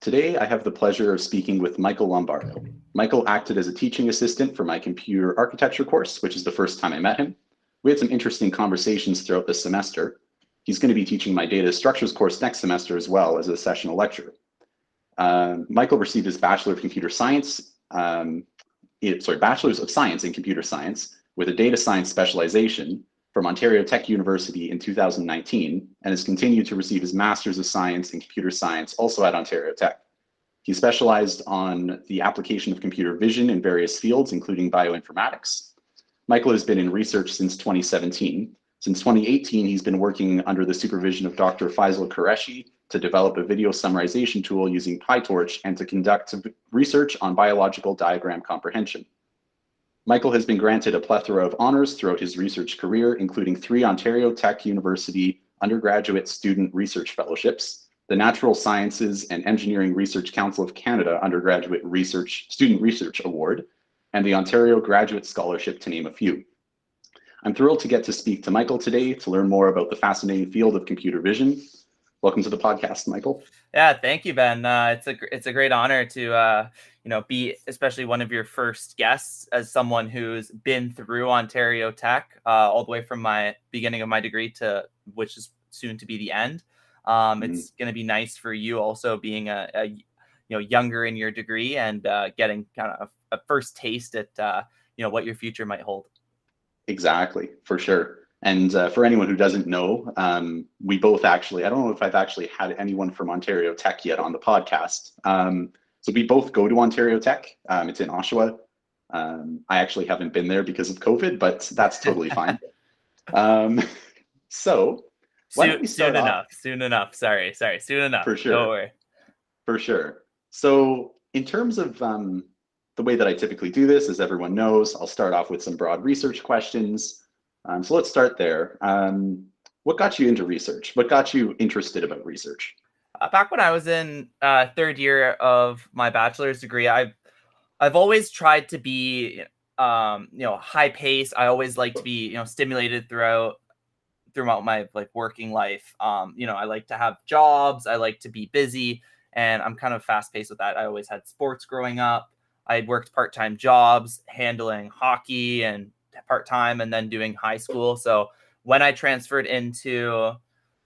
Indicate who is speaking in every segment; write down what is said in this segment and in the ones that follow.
Speaker 1: Today, I have the pleasure of speaking with Michael Lombardo. Michael acted as a teaching assistant for my computer architecture course, which is the first time I met him. We had some interesting conversations throughout the semester. He's going to be teaching my data structures course next semester as well as a sessional lecture. Uh, Michael received his Bachelor of Computer Science, um, sorry, Bachelor's of Science in Computer Science with a data science specialization from Ontario Tech University in 2019 and has continued to receive his Master's of Science in Computer Science also at Ontario Tech. He specialized on the application of computer vision in various fields, including bioinformatics. Michael has been in research since 2017. Since 2018, he's been working under the supervision of Dr. Faisal Qureshi to develop a video summarization tool using PyTorch and to conduct research on biological diagram comprehension. Michael has been granted a plethora of honors throughout his research career, including three Ontario Tech University undergraduate student research fellowships, the Natural Sciences and Engineering Research Council of Canada Undergraduate Research Student Research Award, and the Ontario Graduate Scholarship, to name a few. I'm thrilled to get to speak to Michael today to learn more about the fascinating field of computer vision. Welcome to the podcast, Michael.
Speaker 2: Yeah, thank you, Ben. Uh, it's a it's a great honor to uh, you know be especially one of your first guests as someone who's been through Ontario Tech uh, all the way from my beginning of my degree to which is soon to be the end. Um, mm-hmm. It's going to be nice for you also being a, a, you know younger in your degree and uh, getting kind of a, a, first taste at uh, you know what your future might hold.
Speaker 1: Exactly, for sure. And uh, for anyone who doesn't know, um, we both actually, I don't know if I've actually had anyone from Ontario Tech yet on the podcast. Um, so we both go to Ontario Tech. Um, it's in Oshawa. Um, I actually haven't been there because of COVID, but that's totally fine. Um, so
Speaker 2: soon, soon enough, soon enough. Sorry, sorry, soon enough.
Speaker 1: For sure.
Speaker 2: Don't worry.
Speaker 1: For sure. So in terms of um, the way that I typically do this, as everyone knows, I'll start off with some broad research questions. Um, so let's start there. Um, what got you into research? What got you interested about research?
Speaker 2: Uh, back when I was in uh, third year of my bachelor's degree, I've I've always tried to be um, you know high pace. I always like to be you know stimulated throughout throughout my like working life. Um, you know, I like to have jobs. I like to be busy, and I'm kind of fast paced with that. I always had sports growing up. I had worked part time jobs handling hockey and part time, and then doing high school. So when I transferred into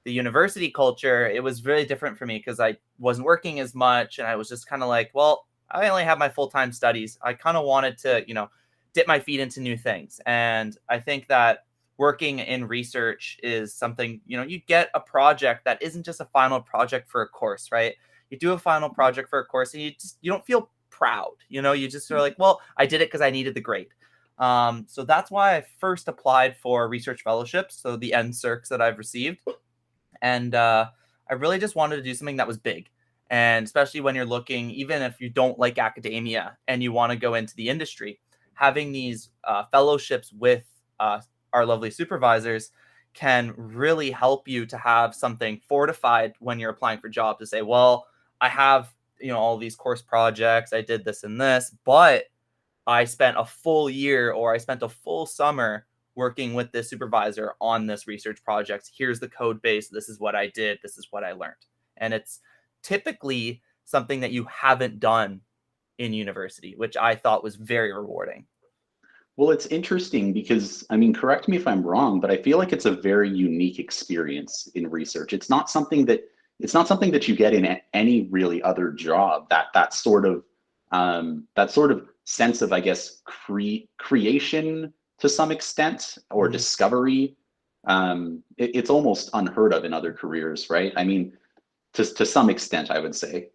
Speaker 2: the university culture, it was really different for me because I wasn't working as much, and I was just kind of like, well, I only have my full time studies. I kind of wanted to, you know, dip my feet into new things, and I think that working in research is something you know you get a project that isn't just a final project for a course right? You do a final project for a course and you just you don't feel proud you know? You just are like well i did it because i needed the grade. Um, so that's why i first applied for research fellowships so the NSERCs that i've received and uh, i really just wanted to do something that was big. And especially when you're looking even if you don't like academia and you want to go into the industry having these uh, fellowships with uh, our lovely supervisors can really help you to have something fortified when you're applying for jobs to say, well, I have, you know, all these course projects, I did this and this, but I spent a full year or I spent a full summer working with this supervisor on this research project. Here's the code base. This is what I did. This is what I learned. And it's typically something that you haven't done in university, which I thought was very rewarding.
Speaker 1: Well, it's interesting because, I mean, correct me if I'm wrong, but I feel like it's a very unique experience in research. It's not something that it's not something that you get in any really other job. That that sort of um, that sort of sense of, I guess, cre- creation to some extent or mm-hmm. discovery. Um, it, it's almost unheard of in other careers, right? I mean, to to some extent, I would say.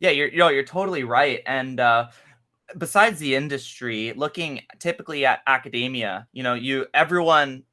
Speaker 2: Yeah, you're you know, you're totally right, and. Uh, besides the industry, looking typically at academia, you know, you everyone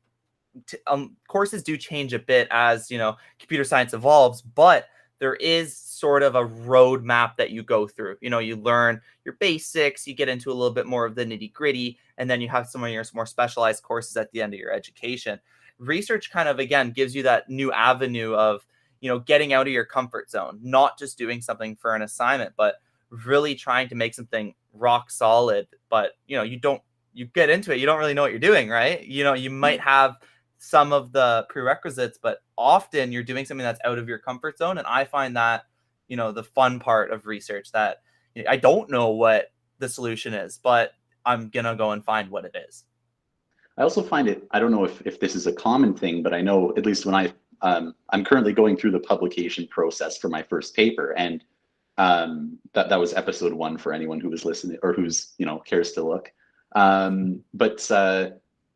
Speaker 2: t- um, courses do change a bit as you know computer science evolves, but there is sort of a roadmap that you go through. You know, you learn your basics, you get into a little bit more of the nitty gritty, and then you have some of your more specialized courses at the end of your education. Research kind of again gives you that new avenue of you know getting out of your comfort zone, not just doing something for an assignment, but really trying to make something rock solid but you know you don't you get into it you don't really know what you're doing right you know you might have some of the prerequisites but often you're doing something that's out of your comfort zone and i find that you know the fun part of research that I don't know what the solution is, but I'm gonna go and find what it is.
Speaker 1: I also find it, I don't know if, if this is a common thing, but I know at least when I, um, I'm currently going through the publication process for my first paper. And um, that, that was episode one for anyone who was listening or who's, you know, cares to look. Um, but uh,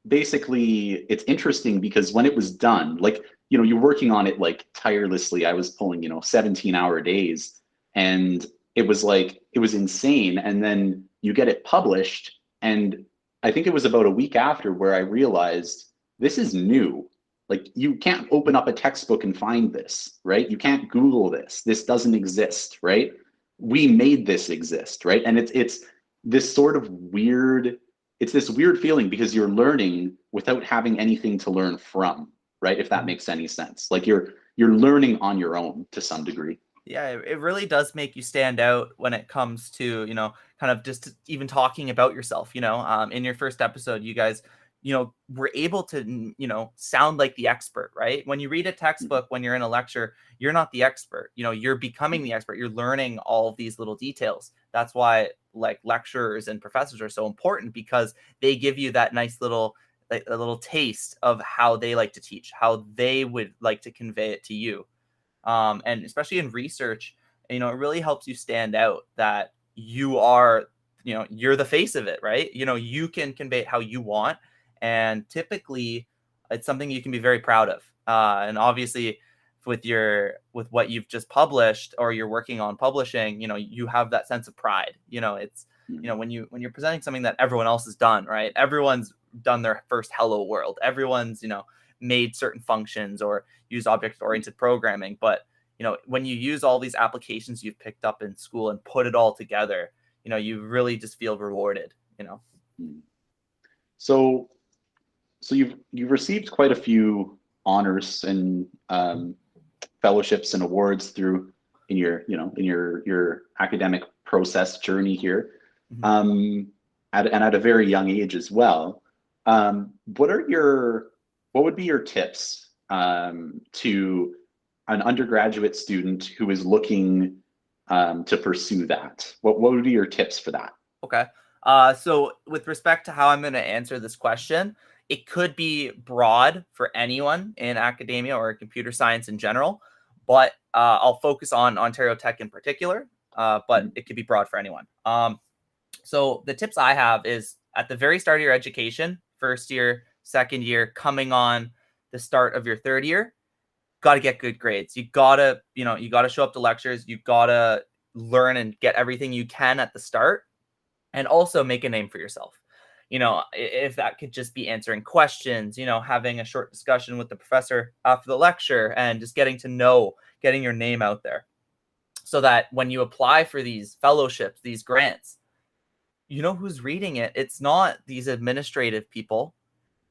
Speaker 1: basically it's interesting because when it was done, like, you know, you're working on it like tirelessly. I was pulling, you know, 17 hour days and it was like, it was insane. And then you get it published and I think it was about a week after where I realized this is new. Like you can't open up a textbook and find this, right? You can't Google this. This doesn't exist, right? We made this exist, right? And it's it's this sort of weird, it's this weird feeling because you're learning without having anything to learn from, right? If that mm-hmm. makes any sense. Like you're you're learning on your own to some degree
Speaker 2: yeah it really does make you stand out when it comes to you know kind of just even talking about yourself you know um, in your first episode you guys you know we're able to you know sound like the expert right? When you read a mm. textbook when you're in a lecture you're not the expert. You know you're becoming the expert. You're learning all of these little details. That's why like lecturers and professors are so important because they give you that nice little like a little taste of how they like to teach how they would like to convey it to you. Um, and especially in research you know it really helps you stand out that you are you know you're the face of it right? You know you can convey it how you want and typically it's something you can be very proud of uh, and obviously with your with what you've just published or you're working on publishing you know you have that sense of pride you know it's you know when you when you're presenting something that everyone else has done right? Everyone's done their first hello world. Everyone's you know made certain functions or use object oriented programming but you know when you use all these applications you've picked up in school and put it all together you know you really just feel rewarded you know? Hmm.
Speaker 1: so so you've you've received quite a few honors and um, fellowships and awards through in your you know in your your academic process journey here mm-hmm. um, at, and at a very young age as well um, what are your what would be your tips um, to an undergraduate student who is looking um, to pursue that? What, what would be your tips for that?
Speaker 2: Okay. Uh, so, with respect to how I'm going to answer this question, it could be broad for anyone in academia or computer science in general, but uh, I'll focus on Ontario Tech in particular, uh, but mm-hmm. it could be broad for anyone. Um, so, the tips I have is at the very start of your education, first year, second year, coming on the start of your third year, got to get good grades. You got to, you know, you got to show up to lectures. You got to learn and get everything you can at the start and also make a name for yourself. You know, if that could just be answering questions, you know, having a short discussion with the professor after the lecture and just getting to know, getting your name out there so that when you apply for these fellowships, these grants, you know who's reading it. It's not these administrative people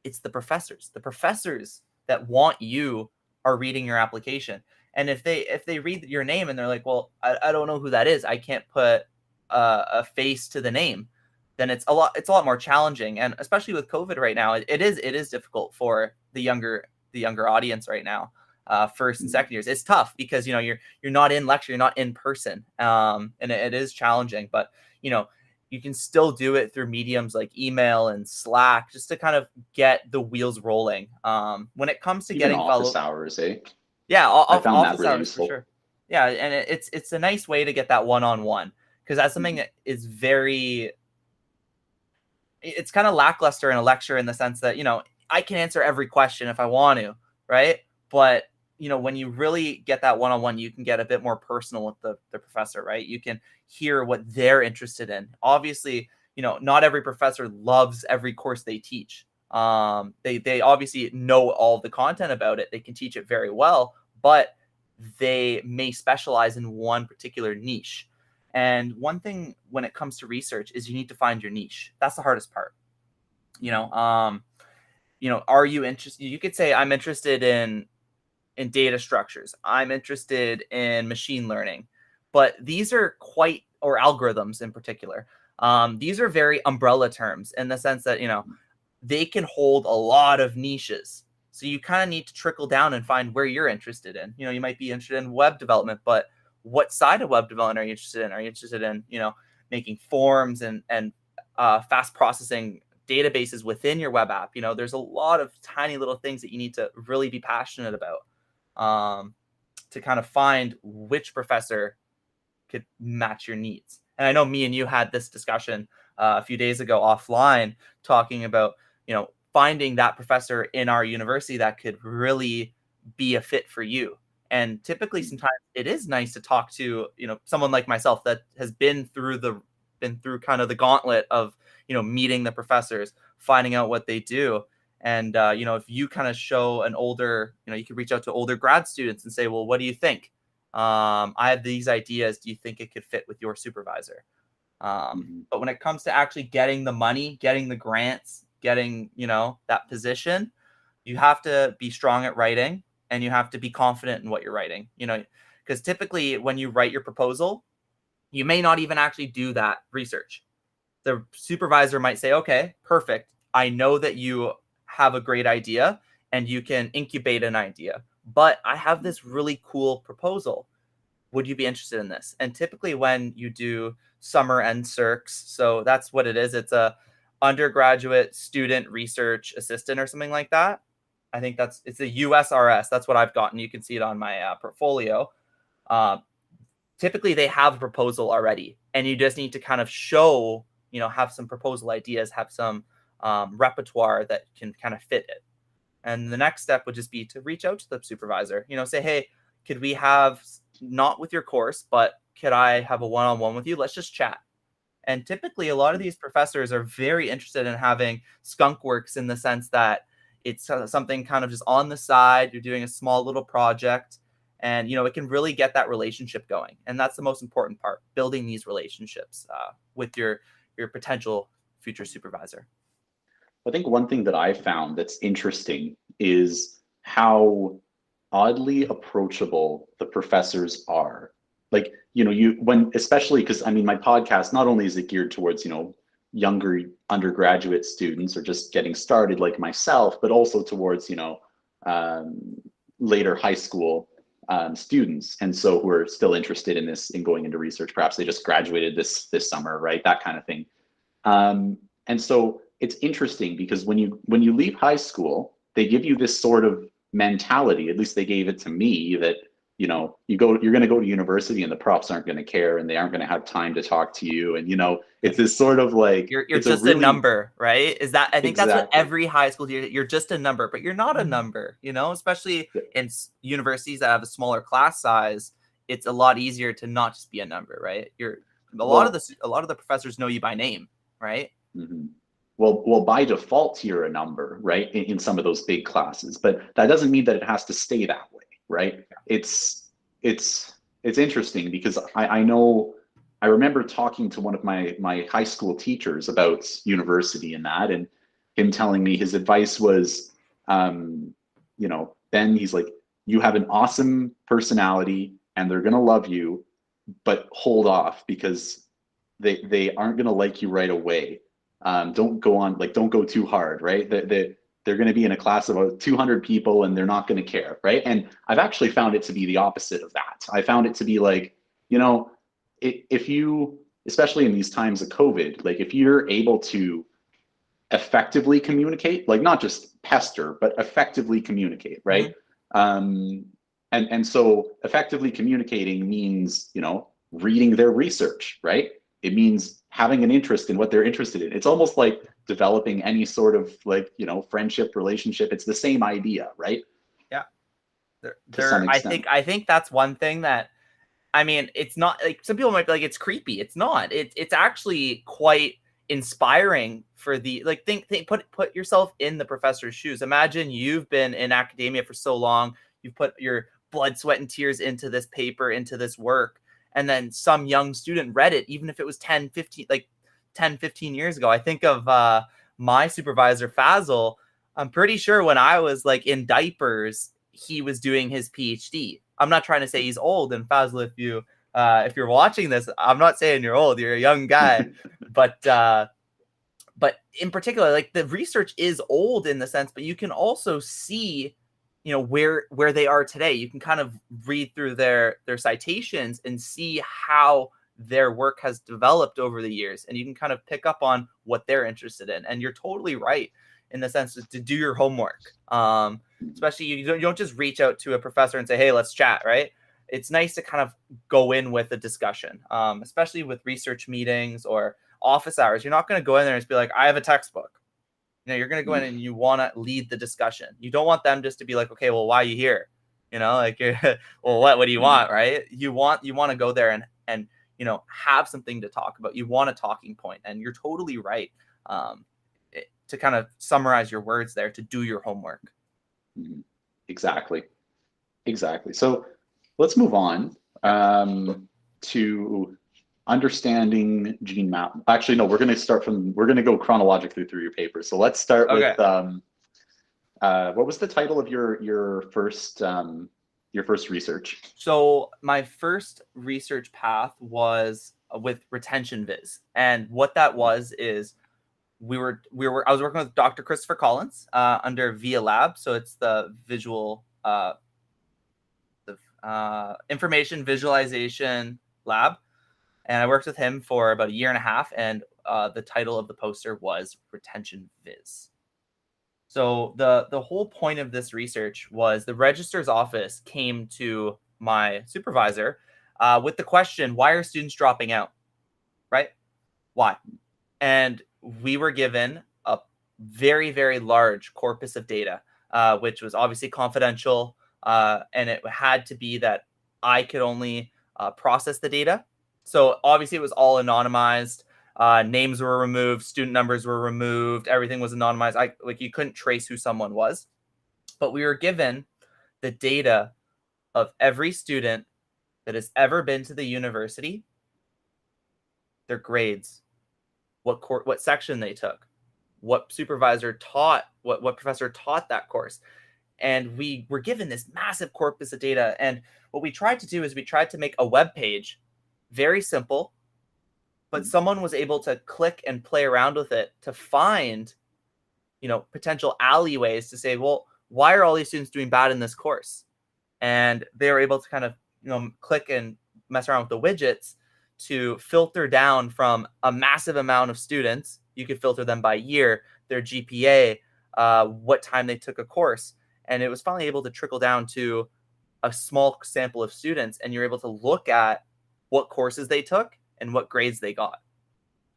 Speaker 2: it's the professors. The professors that want you are reading your application. And if they if they read your name and they're like, well, I, I don't know who that is, I can't put a, a face to the name, then it's a lot it's a lot more challenging. And especially with COVID right now, it, it is it is difficult for the younger the younger audience right now. Uh, first and mm-hmm. second years. It's tough because you know you're you're not in lecture, you're not in person, um, and it, it is challenging. But you know you can still do it through mediums like email and Slack just to kind of get the wheels rolling. Um, when it comes to
Speaker 1: Even
Speaker 2: getting
Speaker 1: office follow- hours, eh?
Speaker 2: Yeah, I found office that really hours useful. for sure. Yeah, and it, it's it's a nice way to get that one on one because that's something mm-hmm. that is very. It's kind of lackluster in a lecture in the sense that you know I can answer every question if I want to, right? But you know when you really get that one-on-one you can get a bit more personal with the, the professor right? You can hear what they're interested in. Obviously you know not every professor loves every course they teach. Um, they they obviously know all the content about it. They can teach it very well but they may specialize in one particular niche and one thing when it comes to research is you need to find your niche that's the hardest part you know um you know are you interested you could say i'm interested in in data structures. I'm interested in machine learning, but these are quite or algorithms in particular. Um, these are very umbrella terms in the sense that you know they can hold a lot of niches. So you kind of need to trickle down and find where you're interested in. You know, you might be interested in web development, but what side of web development are you interested in? Are you interested in, you know, making forms and and uh, fast processing databases within your web app? You know, there's a lot of tiny little things that you need to really be passionate about um, to kind of find which professor could match your needs. And I know me and you had this discussion uh, a few days ago offline, talking about you know finding that professor in our university that could really be a fit for you and typically mm-hmm. sometimes it is nice to talk to you know someone like myself that has been through the been through kind of the gauntlet of you know meeting the professors finding out what they do. And uh, you know if you kind of show an older you know you could reach out to older grad students and say well what do you think? Um, i have these ideas. Do you think it could fit with your supervisor? Um, mm-hmm. but when it comes to actually getting the money getting the grants getting you know that position you have to be strong at writing and you have to be confident in what you're writing you know because typically when you write your proposal you may not even actually do that research. The supervisor might say okay perfect. I know that you have a great idea and you can incubate an idea but i have this really cool proposal. Would you be interested in this? And typically when you do summer NSERCs so that's what it is it's a undergraduate student research assistant or something like that I think that's it's a USRA. That's what I've gotten. You can see it on my uh, portfolio. Uh, typically, they have a proposal already, and you just need to kind of show, you know, have some proposal ideas, have some um, repertoire that can kind of fit it. And the next step would just be to reach out to the supervisor. You know, say, hey, could we have not with your course, but could I have a one-on-one with you? Let's just chat. And typically, a lot of these professors are very interested in having skunk works in the sense that it's something kind of just on the side you're doing a small little project and you know it can really get that relationship going and that's the most important part building these relationships uh, with your your potential future supervisor.
Speaker 1: I think one thing that i found that's interesting is how oddly approachable the professors are. Like you know you when especially because i mean my podcast not only is it geared towards you know younger undergraduate students or just getting started like myself, but also towards, you know, um, later high school um, students. And so who are still interested in this, in going into research, perhaps they just graduated this, this summer, right? That kind of thing. Um, and so it's interesting because when you, when you leave high school, they give you this sort of mentality, at least they gave it to me that you know you go you're going to go to university and the profs aren't going to care and they aren't going to have time to talk to you. And you know it's this sort of like
Speaker 2: you're, you're just a, really... a, number right? Is that i think exactly. that's what every high school you're, you're just a number but you're not a mm-hmm. number you know? Especially in universities that have a smaller class size it's a lot easier to not just be a number right? You're a lot well, of the a lot of the professors know you by name right?
Speaker 1: Mm-hmm. well well by default you're a number right in, in some of those big classes but that doesn't mean that it has to stay that way right? It's it's it's interesting because I, I know I remember talking to one of my my high school teachers about university and that, and him telling me his advice was, um, you know, Ben, he's like, you have an awesome personality and they're gonna love you, but hold off because they they aren't gonna like you right away. Um, don't go on like don't go too hard, right? The they're going to be in a class of about 200 people and they're not going to care right? And i've actually found it to be the opposite of that. I found it to be like you know if you especially in these times of covid like if you're able to effectively communicate like not just pester but effectively communicate right? Mm-hmm. um and and so effectively communicating means you know reading their research right? It means having an interest in what they're interested in. It's almost like developing any sort of like you know friendship relationship. It's the same idea right?
Speaker 2: Yeah. There, there i think i think that's one thing that i mean it's not like some people might be like it's creepy. It's not. It, it's actually quite inspiring for the like think, think put put yourself in the professor's shoes. Imagine you've been in academia for so long you've put your blood sweat and tears into this paper into this work and then some young student read it even if it was 10 15 like 10, 15 years ago. I think of uh, my supervisor, Fazil. I'm pretty sure when I was like in diapers, he was doing his PhD. I'm not trying to say he's old. And Fazil, if you uh, if you're watching this, I'm not saying you're old. You're a young guy, but uh, but in particular, like the research is old in the sense, but you can also see you know where where they are today you can kind of read through their their citations and see how their work has developed over the years and you can kind of pick up on what they're interested in and you're totally right in the sense to do your homework um, especially you don't, you don't just reach out to a professor and say hey let's chat right it's nice to kind of go in with a discussion um, especially with research meetings or office hours you're not going to go in there and just be like i have a textbook you know, you're going to go in mm. and you want to lead the discussion. You don't want them just to be like, okay, well, why are you here? You know, like, well, what, what do you mm. want? Right. You want, you want to go there and, and, you know, have something to talk about. You want a talking point and you're totally right. Um, it, to kind of summarize your words there to do your homework.
Speaker 1: Mm-hmm. Exactly. Exactly. So let's move on um, to understanding gene map. Actually, no, we're going to start from, we're going to go chronologically through your paper. So let's start okay. with, um, uh, what was the title of your, your first, um, your first research?
Speaker 2: So my first research path was with retention viz. And what that was is we were, we were, I was working with Dr. Christopher Collins uh, under VIA Lab. So it's the visual, uh, the uh, information visualization lab and I worked with him for about a year and a half, and uh, the title of the poster was Retention Viz. So the the whole point of this research was the registrar's office came to my supervisor uh, with the question, "Why are students dropping out?" Right? Why? And we were given a very very large corpus of data, uh, which was obviously confidential, uh, and it had to be that I could only uh, process the data so obviously it was all anonymized. Uh, names were removed, student numbers were removed, everything was anonymized. I like you couldn't trace who someone was, but we were given the data of every student that has ever been to the university, their grades, what court, what section they took, what supervisor taught, what what professor taught that course, and we were given this massive corpus of data. And what we tried to do is we tried to make a web page very simple, but mm-hmm. someone was able to click and play around with it to find, you know, potential alleyways to say, well, why are all these students doing bad in this course? And they were able to kind of, you know, click and mess around with the widgets to filter down from a massive amount of students. You could filter them by year, their GPA, uh, what time they took a course. And it was finally able to trickle down to a small sample of students. And you're able to look at what courses they took and what grades they got.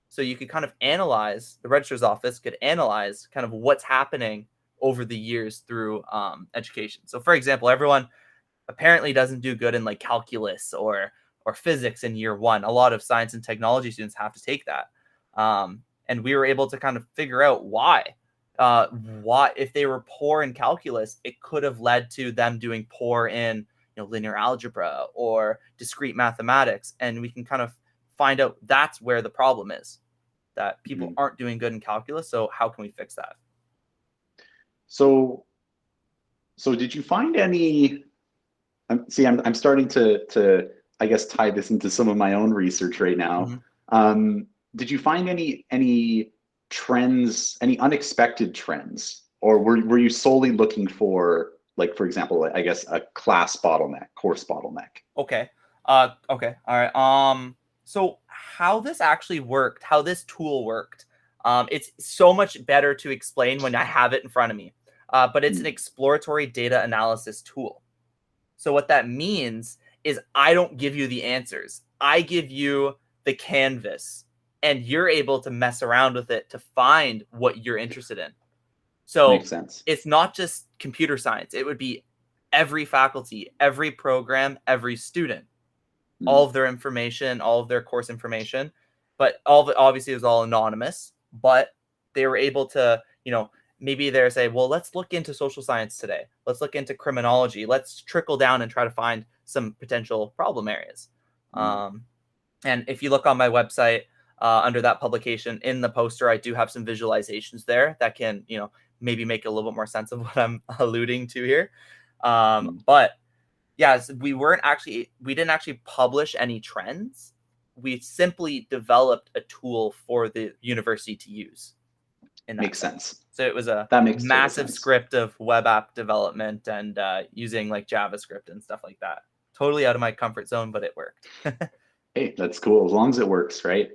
Speaker 2: So you could kind of analyze the registrar's office could analyze kind of what's happening over the years through um, education. So, for example, everyone apparently doesn't do good in like calculus or or physics in year one. A lot of science and technology students have to take that, um, and we were able to kind of figure out why. Uh, why, if they were poor in calculus, it could have led to them doing poor in you know linear algebra or discrete mathematics and we can kind of find out that's where the problem is that people mm-hmm. aren't doing good in calculus so how can we fix that?
Speaker 1: So so did you find any um, see I'm, I'm starting to to i guess tie this into some of my own research right now. Mm-hmm. um, did you find any any trends any unexpected trends? Or were, were you solely looking for like for example i guess a class bottleneck course bottleneck?
Speaker 2: Okay. Uh okay. All right. Um so how this actually worked how this tool worked um it's so much better to explain when i have it in front of me uh, but it's an hmm. exploratory data analysis tool so what that means is i don't give you the answers i give you the canvas and you're able to mess around with it to find what you're interested in so
Speaker 1: Makes sense.
Speaker 2: it's not just computer science. It would be every faculty, every program, every student, mm. all of their information, all of their course information. But all of it obviously was all anonymous, but they were able to, you know, maybe they're say, well, let's look into social science today. Let's look into criminology. Let's trickle down and try to find some potential problem areas. Mm. Um, and if you look on my website, uh, under that publication in the poster, I do have some visualizations there that can, you know, maybe make a little bit more sense of what I'm alluding to here. Um, hmm. but yes, we weren't actually we didn't actually publish any trends. We simply developed a tool for the university to use in that
Speaker 1: makes sense.
Speaker 2: So it was a
Speaker 1: That makes
Speaker 2: massive
Speaker 1: sense.
Speaker 2: script of web app development and uh, using like JavaScript and stuff like that. Totally out of my comfort zone, but it worked.
Speaker 1: Hey, that's cool as long as it works, right?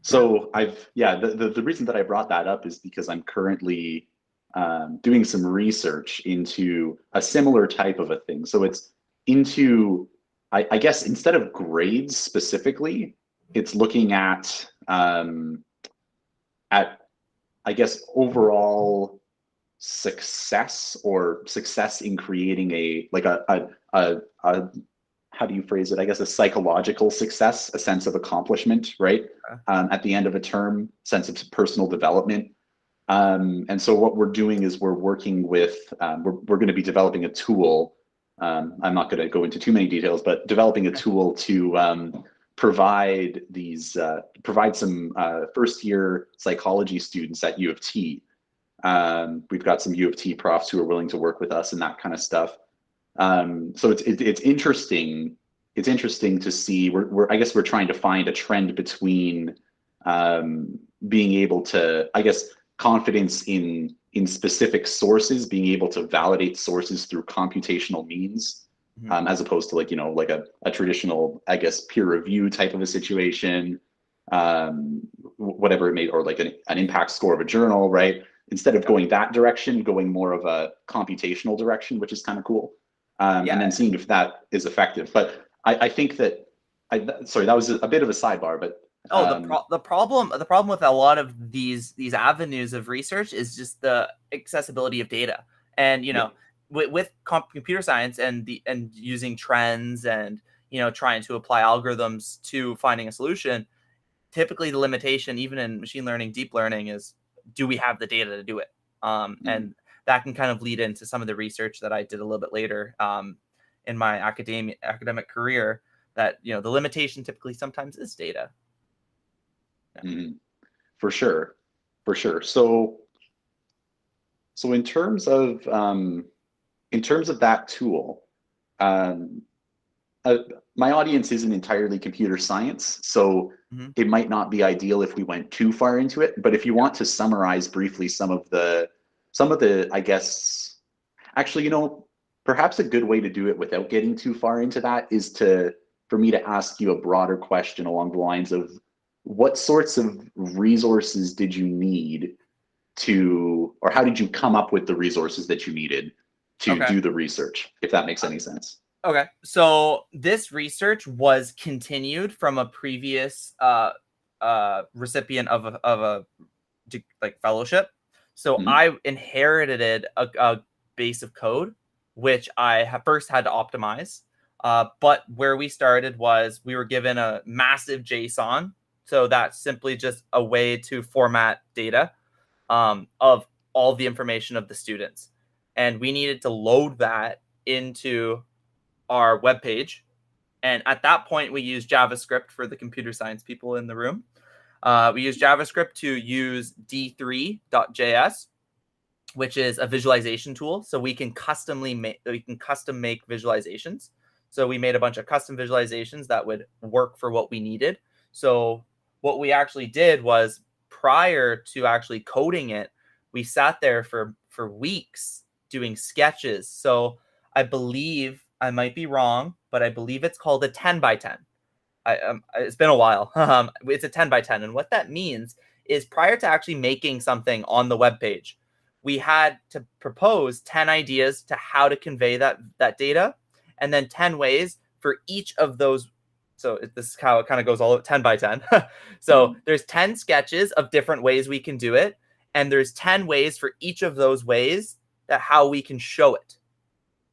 Speaker 1: So I've yeah, the, the, the reason that I brought that up is because I'm currently um, doing some research into a similar type of a thing. So it's into I, I guess instead of grades specifically, it's looking at um, at I guess overall success or success in creating a like a a, a, a how do you phrase it? I guess a psychological success, a sense of accomplishment, right?
Speaker 2: Okay.
Speaker 1: Um, at the end of a term, sense of personal development. Um, and so what we're doing is we're working with, um, we're, we're going to be developing a tool. Um, I'm not going to go into too many details, but developing a tool to um, provide these, uh, provide some uh, first year psychology students at U of T. Um, we've got some U of T profs who are willing to work with us and that kind of stuff um, so it's it, it's interesting it's interesting to see we're, we're i guess we're trying to find a trend between um, being able to i guess confidence in in specific sources being able to validate sources through computational means
Speaker 2: Mhm.
Speaker 1: um, as opposed to like you know like a, a traditional i guess peer review type of a situation um, whatever it may or like an, an impact score of a journal right instead of going that direction going more of a computational direction which is kind of cool um,
Speaker 2: Yeah.
Speaker 1: and then seeing if that is effective. But I, I think that I sorry that was a, a bit of a sidebar, but
Speaker 2: Oh,
Speaker 1: um,
Speaker 2: the pro- the problem the problem with a lot of these these avenues of research is just the accessibility of data, and you
Speaker 1: Yeah.
Speaker 2: know, with, with comp- computer science and the and using trends and you know trying to apply algorithms to finding a solution. Typically, the limitation, even in machine learning, deep learning, is do we have the data to do it? Um,
Speaker 1: Mhm.
Speaker 2: And that can kind of lead into some of the research that I did a little bit later um, in my academic academic career. That you know, the limitation typically sometimes is data.
Speaker 1: Mhm. For sure, for sure. So, so in terms of um, in terms of that tool, um, uh, my audience isn't entirely computer science, so
Speaker 2: Mhm.
Speaker 1: it might not be ideal if we went too far into it. But if you want to summarize briefly some of the some of the, I guess, actually, you know, perhaps a good way to do it without getting too far into that is to for me to ask you a broader question along the lines of what sorts of resources did you need to or how did you come up with the resources that you needed to
Speaker 2: Okay.
Speaker 1: do the research if that makes any sense
Speaker 2: Okay, so this research was continued from a previous uh, uh, recipient of a, of a like fellowship. So
Speaker 1: Mhm.
Speaker 2: I inherited a, a base of code, which I first had to optimize. Uh, but where we started was we were given a massive JSON. So that's simply just a way to format data um, of all the information of the students. And we needed to load that into our web page. And at that point, we used JavaScript for the computer science people in the room. Uh, we used JavaScript to use d3.js, which is a visualization tool. So we can customly make we can custom make visualizations. So we made a bunch of custom visualizations that would work for what we needed. So what we actually did was prior to actually coding it, we sat there for for weeks doing sketches. So I believe I might be wrong, but I believe it's called a 10 by 10. I, um, it's been a while. Um, it's a 10 by 10. And what that means is prior to actually making something on the web page, we had to propose 10 ideas to how to convey that, that data, and then 10 ways for each of those. So it- this is how it kind of goes all 10 by 10. so there's 10 sketches of different ways we can do it. And there's 10 ways for each of those ways that how we can show it.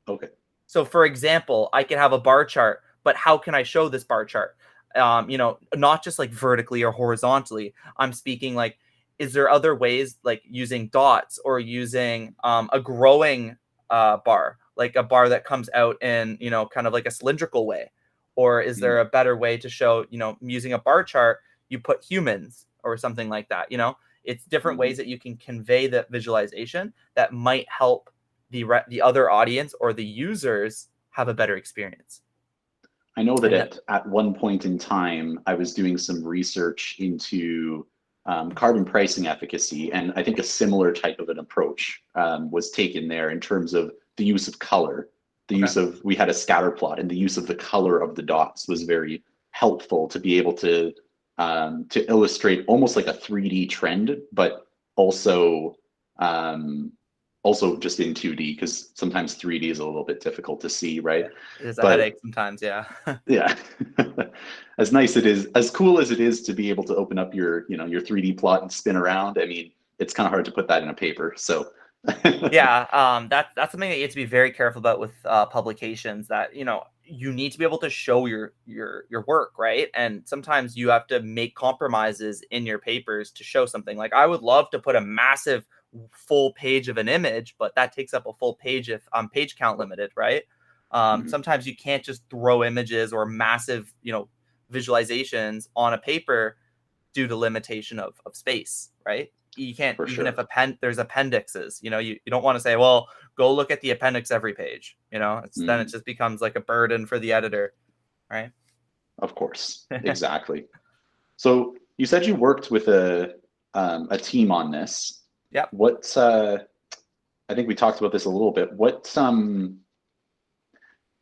Speaker 1: okay
Speaker 2: So, for example, I can have a bar chart, but how can I show this bar chart? Um, you know, not just like vertically or horizontally. I'm speaking like, is there other ways like using dots or using um, a growing uh, bar, like a bar that comes out in, you know, kind of like a cylindrical way? Or is there a better way to show, you know, using a bar chart, you put humans or something like that? You know, it's different ways that you can convey that visualization that might help the re- the other audience or the users have a better experience.
Speaker 1: i know that at, at one point in time i was doing some research into um, carbon pricing efficacy, and I think a similar type of an approach um, was taken there in terms of the use of color. The
Speaker 2: Okay.
Speaker 1: use of we had a scatter plot, and the use of the color of the dots was very helpful to be able to um, to illustrate almost like a 3D trend, but also um, also just in 2D because sometimes 3D is a little bit difficult to see, right?
Speaker 2: It is a
Speaker 1: But-
Speaker 2: headache sometimes. Yeah.
Speaker 1: Yeah. as nice it is, as cool as it is to be able to open up your, you know, your 3D plot and spin around. I mean, it's kind of hard to put that in a paper. So
Speaker 2: yeah um that's that's something that you have to be very careful about with uh publications that you know you need to be able to show your your your work right? And sometimes you have to make compromises in your papers to show something. Like i would love to put a massive full page of an image but that takes up a full page if i'm page count limited right? Um
Speaker 1: Mhm.
Speaker 2: sometimes you can't just throw images or massive you know visualizations on a paper due to limitation of, of space right you can't
Speaker 1: For
Speaker 2: even
Speaker 1: sure.
Speaker 2: if append there's appendixes you know you, you don't want to say well go look at the appendix every page you know it's then it
Speaker 1: Mm.
Speaker 2: just becomes like a burden for the editor right
Speaker 1: of course, exactly. So you said you worked with a um, a team on this.
Speaker 2: yeah
Speaker 1: What uh, I think we talked about this a little bit. What um,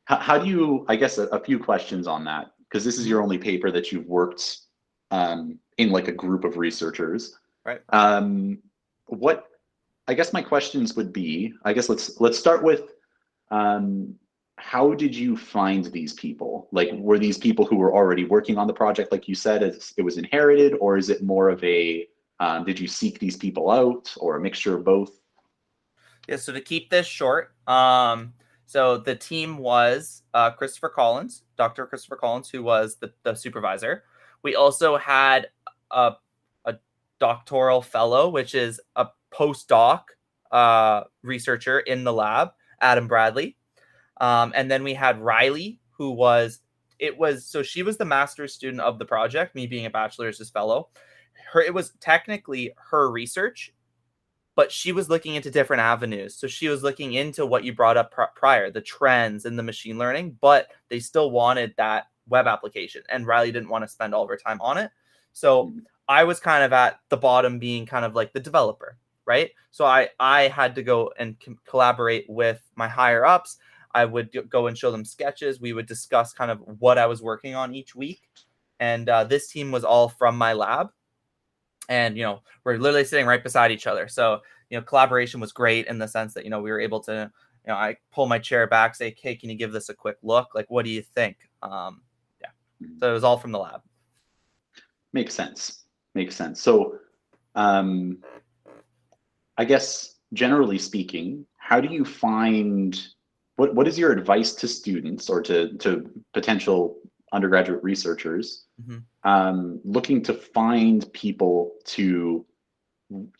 Speaker 1: how, how do you? I guess a, a few questions on that because this is your only paper that you've worked um, in like a group of researchers.
Speaker 2: Right.
Speaker 1: Um, what I guess my questions would be. I guess let's let's start with. Um, how did you find these people? Like, were these people who were already working on the project, like you said, it's, it was inherited, or is it more of a, um, did you seek these people out, or a mixture of both?
Speaker 2: yeah so to keep this short um so the team was uh christopher collins dr christopher collins who was the, the supervisor we also had a doctoral fellow which is a postdoc uh researcher in the lab adam bradley um, and then we had riley who was it was so she was the master's student of the project me being a bachelor's fellow her it was technically her research but she was looking into different avenues. So she was looking into what you brought up pr- prior, the trends in the machine learning, but they still wanted that web application. And Riley didn't want to spend all of her time on it. So
Speaker 1: Mhm.
Speaker 2: I was kind of at the bottom being kind of like the developer, right? So I I had to go and com- collaborate with my higher ups. I would go and show them sketches. We would discuss kind of what I was working on each week. And uh, this team was all from my lab and you know we're literally sitting right beside each other so you know collaboration was great in the sense that you know we were able to you know i pull my chair back say hey can you give this a quick look like what do you think um yeah so it was all from the lab
Speaker 1: Makes sense. Makes sense. So, um, I guess generally speaking, how do you find what what is your advice to students or to to potential undergraduate researchers
Speaker 2: Mhm.
Speaker 1: um, looking to find people to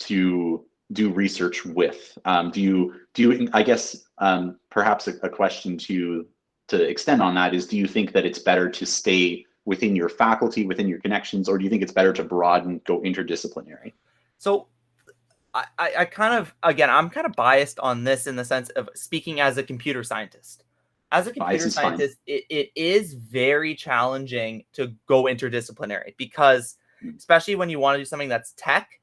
Speaker 1: to do research with? Um, do you do you? I guess um, perhaps a, a question to to extend on that is: Do you think that it's better to stay within your faculty, within your connections, or do you think it's better to broaden, go interdisciplinary?
Speaker 2: so I, I kind of again i'm kind of biased on this in the sense of speaking as a computer scientist as a computer
Speaker 1: is
Speaker 2: scientist it, it is very challenging to go interdisciplinary because
Speaker 1: Mm.
Speaker 2: especially when you want to do something that's tech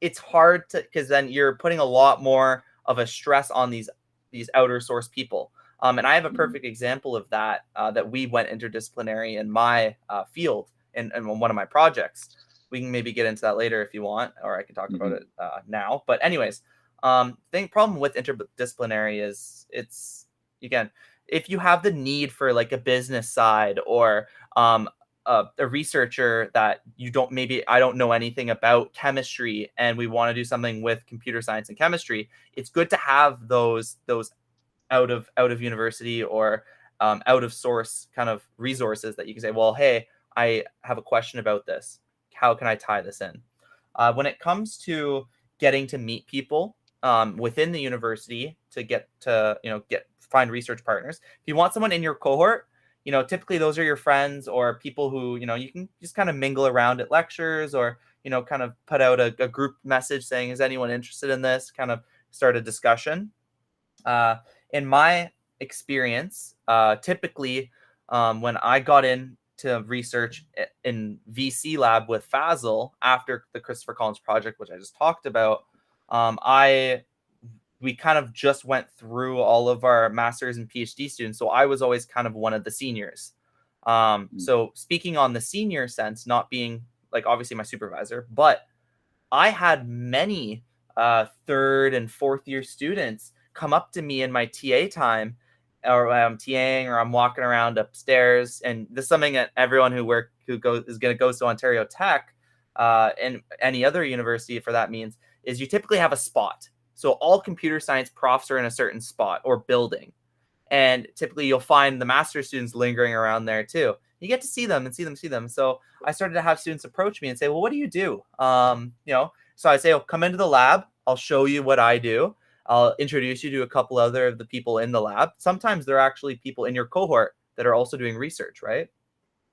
Speaker 2: it's hard to because then you're putting a lot more of a stress on these these outer source people um, and i have a
Speaker 1: Mhm.
Speaker 2: perfect example of that uh, that we went interdisciplinary in my uh, field in, in one of my projects we can maybe get into that later if you want or i can talk about
Speaker 1: Mhm.
Speaker 2: it uh, now but anyways um thing problem with interdisciplinary is it's again if you have the need for like a business side or um a, a researcher that you don't maybe I don't know anything about chemistry and we want to do something with computer science and chemistry, it's good to have those those out of out of university or um, out of source kind of resources that you can say, well, hey, I have a question about this. How can I tie this in? Uh, when it comes to getting to meet people um, within the university to get to you know get find research partners, if you want someone in your cohort, you know typically those are your friends or people who you know you can just kind of mingle around at lectures or you know kind of put out a, a group message saying is anyone interested in this kind of start a discussion uh, in my experience uh, typically um, when i got in to research in VC lab with Fazil after the Christopher Collins project, which I just talked about, um, I we kind of just went through all of our masters and PhD students. So I was always kind of one of the seniors. Um, mm. so speaking on the senior sense, not being like obviously my supervisor, but I had many uh, third and fourth year students come up to me in my TA time or I'm TAing or I'm walking around upstairs. And this is something that everyone who work who goes is going to go to Ontario Tech uh, and any other university for that means is you typically have a spot so all computer science profs are in a certain spot or building. And typically you'll find the master students lingering around there too. You get to see them and see them, see them. So I started to have students approach me and say, well, what do you do? Um, you know, so I say, oh, come into the lab. I'll show you what I do. I'll introduce you to a couple other of the people in the lab. Sometimes there are actually people in your cohort that are also doing research, right?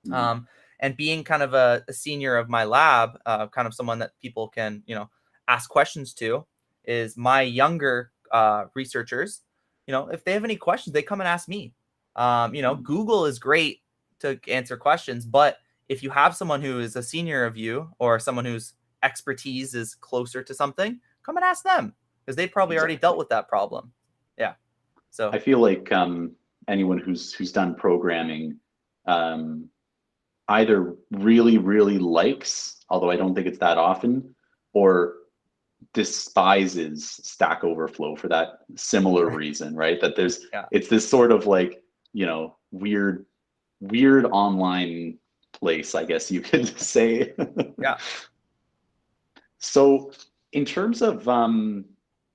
Speaker 2: Mm-hmm. Um, and being kind of a, a senior of my lab, uh, kind of someone that people can, you know, ask questions to is my younger uh, researchers, you know, if they have any questions, they come and ask me. Um, you know, mm. Google is great to answer questions, but if you have someone who is a senior of you or someone whose expertise is closer to something, come and ask them because they probably exactly. already dealt with that problem. Yeah. So
Speaker 1: I feel like um, anyone who's who's done programming um, either really really likes, although I don't think it's that often, or despises Stack Overflow for that similar reason, right? That there's yeah. it's this sort of like, you know, weird weird online place, I guess you could say.
Speaker 2: yeah.
Speaker 1: So, in terms of um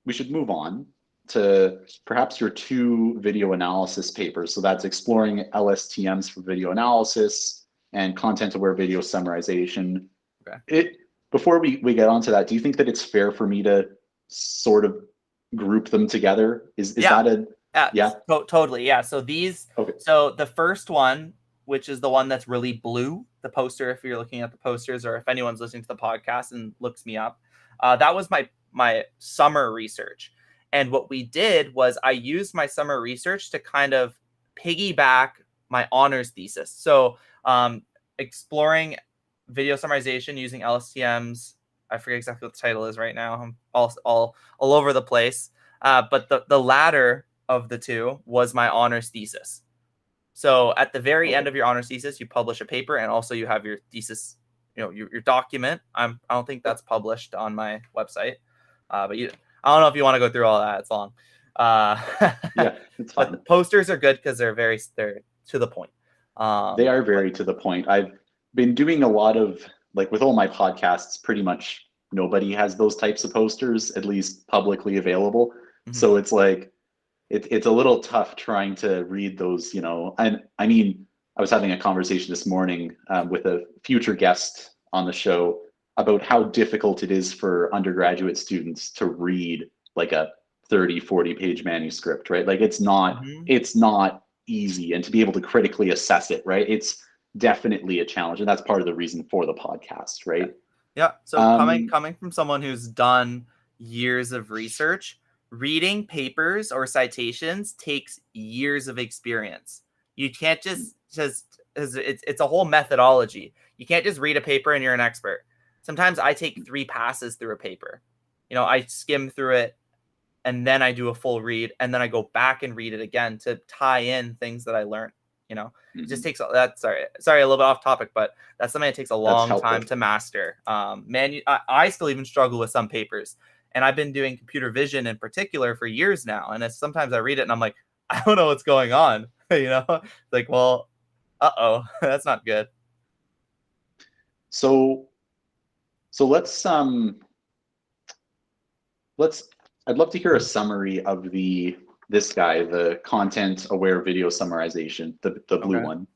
Speaker 1: we should move on to perhaps your two video analysis papers. So that's exploring LSTMs for video analysis and content aware video summarization. Okay. It before we, we get onto that, do you think that it's fair for me to sort of group them together? Is, is yeah. that a
Speaker 2: yeah, yeah. To- totally. Yeah. So these okay. so the first one, which is the one that's really blue, the poster, if you're looking at the posters or if anyone's listening to the podcast and looks me up, uh, that was my my summer research. And what we did was I used my summer research to kind of piggyback my honors thesis. So um, exploring video summarization using LSTMs. I forget exactly what the title is right now. I'm all all all over the place. Uh, but the the latter of the two was my honors thesis. So at the very end of your honors thesis, you publish a paper and also you have your thesis, you know, your, your document. I'm I don't think that's published on my website, uh, but you I don't know if you want to go through all that. It's long. Uh, yeah, it's. But posters are good because they're very they're to the point.
Speaker 1: Um, they are very to the point. I've been doing a lot of like with all my podcasts, pretty much nobody has those types of posters, at least publicly available. Mm-hmm. So it's like it, it's a little tough trying to read those, you know. And I mean, I was having a conversation this morning um, with a future guest on the show about how difficult it is for undergraduate students to read like a 30 40 page manuscript right? Like it's not mm-hmm. it's not easy and to be able to critically assess it right it's definitely a challenge and that's part of the reason for the podcast right?
Speaker 2: Yeah. So um, coming coming from someone who's done years of research reading papers or citations takes years of experience. You can't just just it's, it's a whole methodology. You can't just read a paper and you're an expert sometimes i take three passes through a paper. You know i skim through it and then i do a full read and then i go back and read it again to tie in things that i learned you know? Mm-hmm. it just mm-hmm. takes that sorry sorry a little bit off topic but that's something that takes a long time to master. Um man I, I, still even struggle with some papers and i've been doing computer vision in particular for years now and it's sometimes i read it and i'm like i don't know what's going on you know? Like well uh-oh that's not good.
Speaker 1: So so let's um let's i'd love to hear a summary of the this guy, the content aware video summarization, the, the blue okay. one.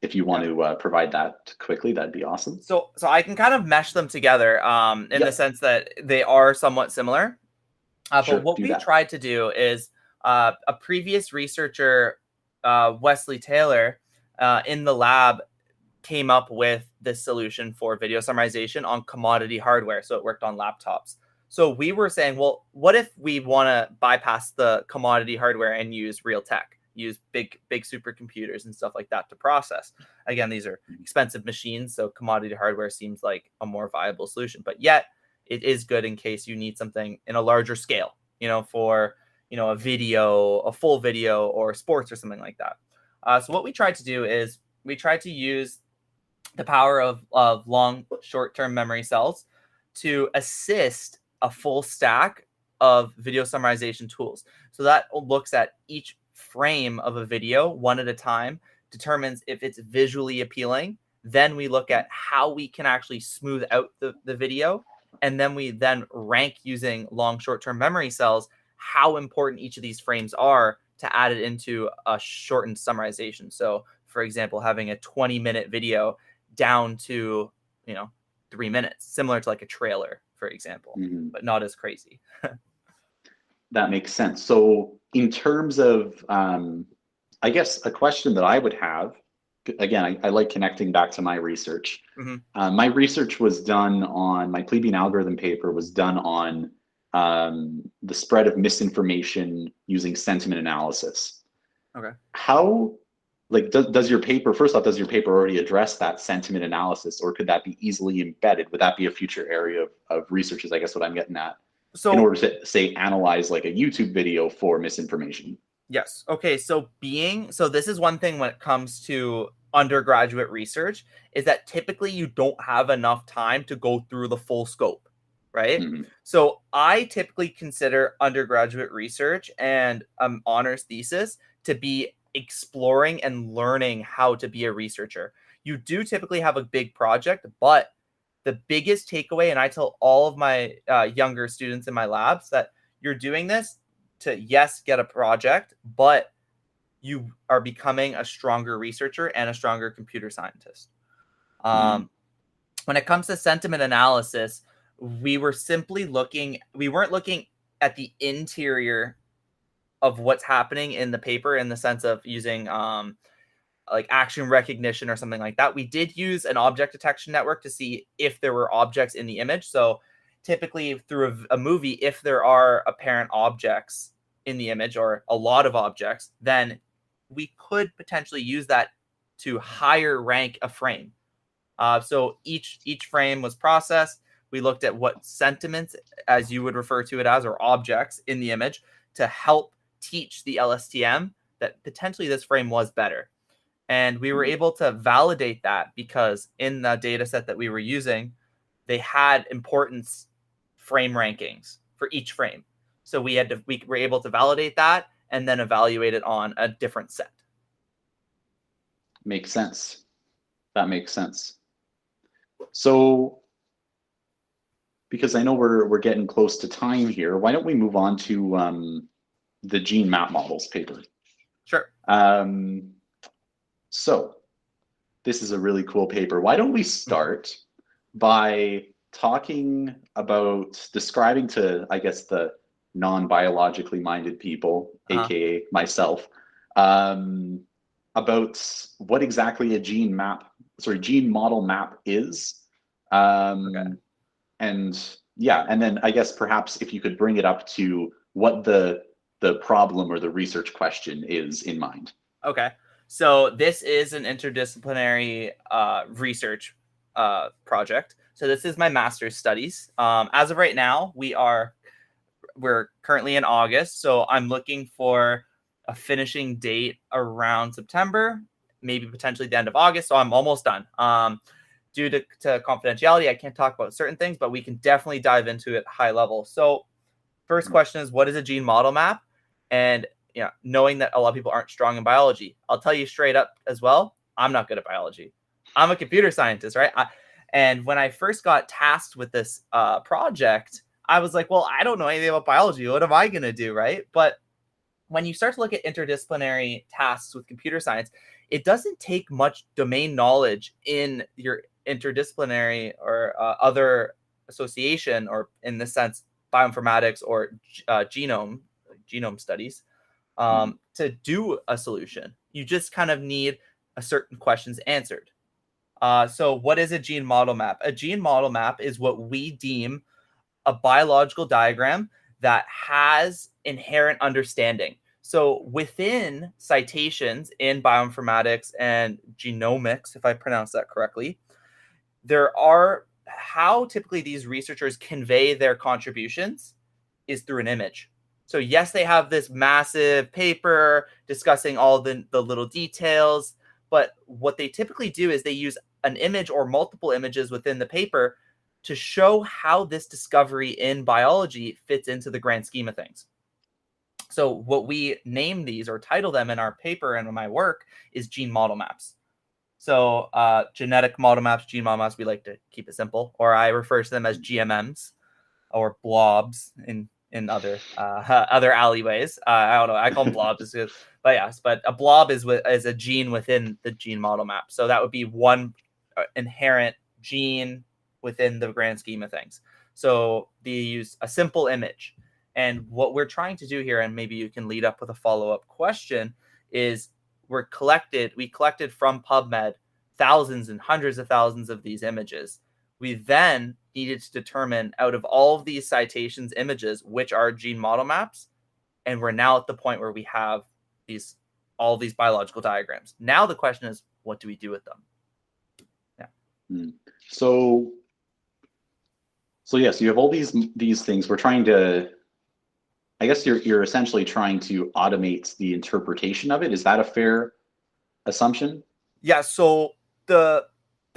Speaker 1: If you want yeah. to uh, provide that quickly, that'd be awesome.
Speaker 2: So, so I can kind of mesh them together um, in yep. the sense that they are somewhat similar. Uh, sure, but what we that. tried to do is uh, a previous researcher, uh, Wesley Taylor, uh, in the lab came up with this solution for video summarization on commodity hardware. So it worked on laptops. So we were saying, well, what if we want to bypass the commodity hardware and use real tech, use big big supercomputers and stuff like that to process. Again, these are expensive machines, so commodity hardware seems like a more viable solution. But yet, it is good in case you need something in a larger scale. You know, for you know a video, a full video, or sports or something like that. Uh, so what we tried to do is we tried to use the power of, of long short-term memory cells to assist a full stack of video summarization tools. So that looks at each frame of a video one at a time, determines if it's visually appealing. Then we look at how we can actually smooth out the, the video. And then we then rank using long short term memory cells how important each of these frames are to add it into a shortened summarization. So, for example, having a 20 minute video down to, you know, three minutes, similar to like a trailer, for example, mm-hmm. but not as crazy.
Speaker 1: that makes sense. So, in terms of, um, I guess, a question that I would have, again, I, I like connecting back to my research. Mm-hmm. Uh, my research was done on my plebeian algorithm paper was done on um, the spread of misinformation using sentiment analysis.
Speaker 2: Okay.
Speaker 1: How, like, does, does your paper, first off, does your paper already address that sentiment analysis or could that be easily embedded? Would that be a future area of, of research, is I guess what I'm getting at? So, in order to, say, analyze like a YouTube video for misinformation?
Speaker 2: Yes. Okay. So, being, so this is one thing when it comes to undergraduate research is that typically you don't have enough time to go through the full scope right? Mm-hmm. So I typically consider undergraduate research and um, honors thesis to be exploring and learning how to be a researcher. You do typically have a big project, but the biggest takeaway, and I tell all of my uh, younger students in my labs that you're doing this to, yes, get a project, but you are becoming a stronger researcher and a stronger computer scientist. Um, when it comes to sentiment analysis, we were simply looking we weren't looking at the interior of what's happening in the paper in the sense of using um like action recognition or something like that. We did use an object detection network to see if there were objects in the image. So typically through a, a movie if there are apparent objects in the image or a lot of objects then we could potentially use that to higher rank a frame. Uh, so each each frame was processed. We looked at what sentiments, as you would refer to it as, or objects in the image to help teach the LSTM that potentially this frame was better. And we were mm-hmm. able to validate that because in the data set that we were using, they had importance frame rankings for each frame. So we had to we were able to validate that and then evaluate it on a different set.
Speaker 1: Makes sense. That makes sense. So because I know we're we're getting close to time here. Why don't we move on to um, the gene map models paper?
Speaker 2: Sure.
Speaker 1: Um, so this is a really cool paper. Why don't we start by talking about describing to I guess the non-biologically minded people, uh-huh. aka myself, um, about what exactly a gene map, sorry, gene model map is. Um, okay and yeah and then i guess perhaps if you could bring it up to what the the problem or the research question is in mind.
Speaker 2: Okay. So this is an interdisciplinary uh, research uh, project. So this is my master's studies. Um, as of right now we are we're currently in august. So i'm looking for a finishing date around september maybe potentially the end of august. So i'm almost done. Um, due to, to confidentiality, I can't talk about certain things, but we can definitely dive into it high level. So, first mm. question is what is a gene model map? And you know, knowing that a lot of people aren't strong in biology, I'll tell you straight up as well, I'm not good at biology. I'm a computer scientist, right? I, and when I first got tasked with this uh, project, I was like, well, I don't know anything about biology. What am I going to do, right? But when you start to look at interdisciplinary tasks with computer science, it doesn't take much domain knowledge in your interdisciplinary or uh, other association, or in this sense, bioinformatics or uh, genome genome studies, um, mm. to do a solution. You just kind of need a certain questions answered. Uh, so, what is a gene model map? A gene model map is what we deem a biological diagram that has inherent understanding. So within citations in bioinformatics and genomics, if I pronounce that correctly, there are how typically these researchers convey their contributions is through an image. So yes, they have this massive paper discussing all the, the little details, but what they typically do is they use an image or multiple images within the paper to show how this discovery in biology fits into the grand scheme of things. So what we name these or title them in our paper and in my work is gene model maps. So uh, genetic model maps, gene model maps, we like to keep it simple, or I refer to them as GMMs or blobs in in other uh, other alleyways. Uh, I don't know. I call them blobs, but yes, but a blob is is a gene within the gene model map. So that would be one uh, inherent gene within the grand scheme of things. So they use a simple image. And what we're trying to do here, and maybe you can lead up with a follow up question, is we're collected, we collected from PubMed thousands and hundreds of thousands of these images. We then needed to determine out of all of these citations images, which are gene model maps. And we're now at the point where we have these all these biological diagrams. Now the question is, what do we do with them?
Speaker 1: Yeah. Hmm. So so yes, you have all these these things. We're trying to I guess you're you're essentially trying to automate the interpretation of it. Is that a fair assumption?
Speaker 2: Yeah. So the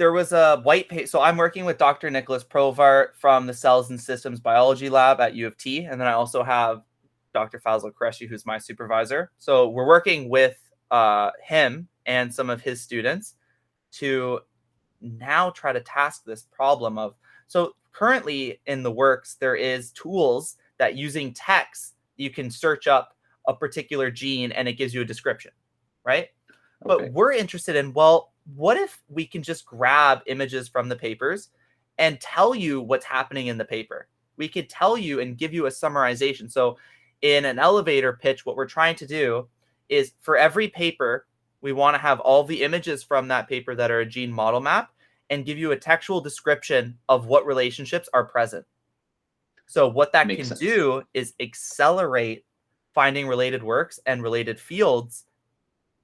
Speaker 2: there was a white paper. So I'm working with Dr. Nicholas Provart from the Cells and Systems Biology Lab at U of T, and then I also have Dr. Faisal Qureshi, who's my supervisor. So we're working with uh, him and some of his students to now try to task this problem of. So currently in the works, there is tools that using text you can search up a particular gene and it gives you a description, right? Okay. But we're interested in well, what if we can just grab images from the papers and tell you what's happening in the paper? We could tell you and give you a summarization. So in an elevator pitch, what we're trying to do is for every paper, we want to have all the images from that paper that are a gene model map and give you a textual description of what relationships are present. So what that Makes can sense. do is accelerate finding related works and related fields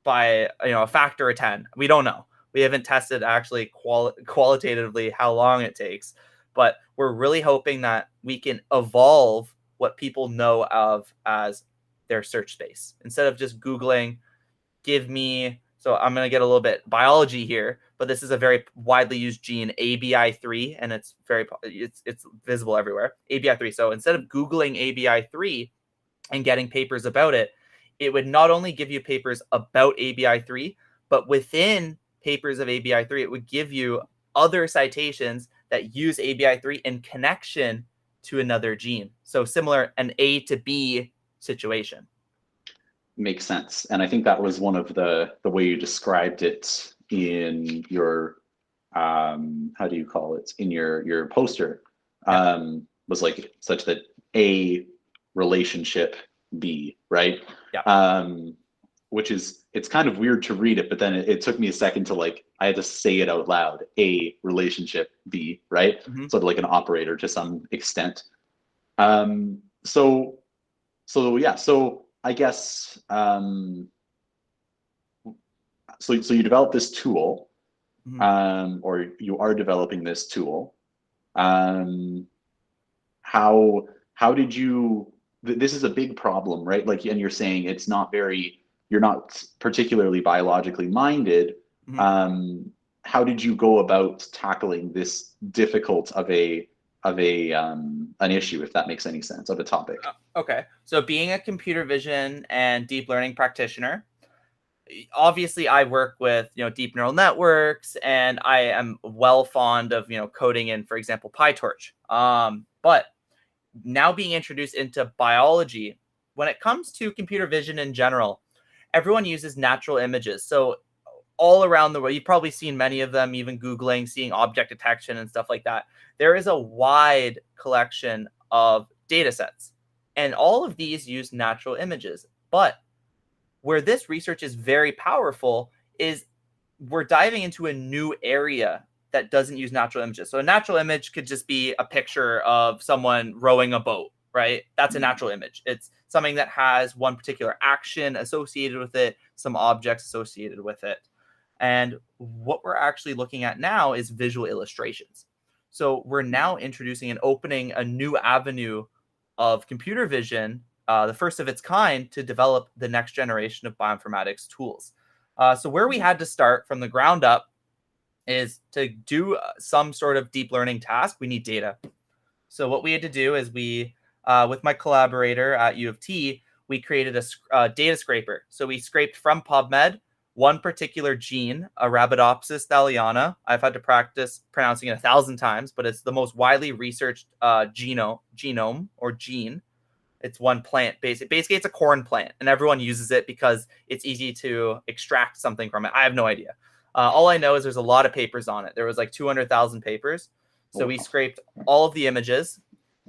Speaker 2: by you know a factor of 10. We don't know. We haven't tested actually quali- qualitatively how long it takes, but we're really hoping that we can evolve what people know of as their search space instead of just googling give me so I'm going to get a little bit biology here, but this is a very widely used gene, ABI3, and it's very it's it's visible everywhere. ABI3. So instead of googling ABI3 and getting papers about it, it would not only give you papers about ABI3, but within papers of ABI3, it would give you other citations that use ABI3 in connection to another gene. So similar an A to B situation
Speaker 1: makes sense. And I think that was one of the the way you described it in your um how do you call it in your your poster um was like such that a relationship b right
Speaker 2: yeah
Speaker 1: um which is it's kind of weird to read it but then it, it, took me a second to like i had to say it out loud a relationship b right mm-hmm. sort of like an operator to some extent um so so yeah so I guess um, so. So you develop this tool, mm-hmm. um, or you are developing this tool. Um, how how did you? Th- this is a big problem, right? Like, and you're saying it's not very. You're not particularly biologically minded. Mm-hmm. Um, how did you go about tackling this difficult of a of a um, an issue, if that makes any sense, of a topic. Uh,
Speaker 2: okay, so being a computer vision and deep learning practitioner, obviously I work with you know deep neural networks, and I am well fond of you know coding in, for example, PyTorch. Um, but now being introduced into biology, when it comes to computer vision in general, everyone uses natural images. So all around the world. You've probably seen many of them, even Googling, seeing object detection and stuff like that. There is a wide collection of data sets, and all of these use natural images. But where this research is very powerful is we're diving into a new area that doesn't use natural images. So a natural image could just be a picture of someone rowing a boat, right? That's a natural image. It's something that has one particular action associated with it, some objects associated with it. And what we're actually looking at now is visual illustrations. So we're now introducing and opening a new avenue of computer vision, uh, the first of its kind, to develop the next generation of bioinformatics tools. Uh, so where we had to start from the ground up is to do uh, some sort of deep learning task. We need data. So what we had to do is we, uh, with my collaborator at U of T, we created a uh, data scraper. So we scraped from PubMed one particular gene, Arabidopsis thaliana. I've had to practice pronouncing it a thousand times, but it's the most widely researched uh, genome, genome or gene. It's one plant. Basically, basically, it's a corn plant, and everyone uses it because it's easy to extract something from it. I have no idea. Uh, all I know is there's a lot of papers on it. There was like 200,000 papers. So we scraped all of the images,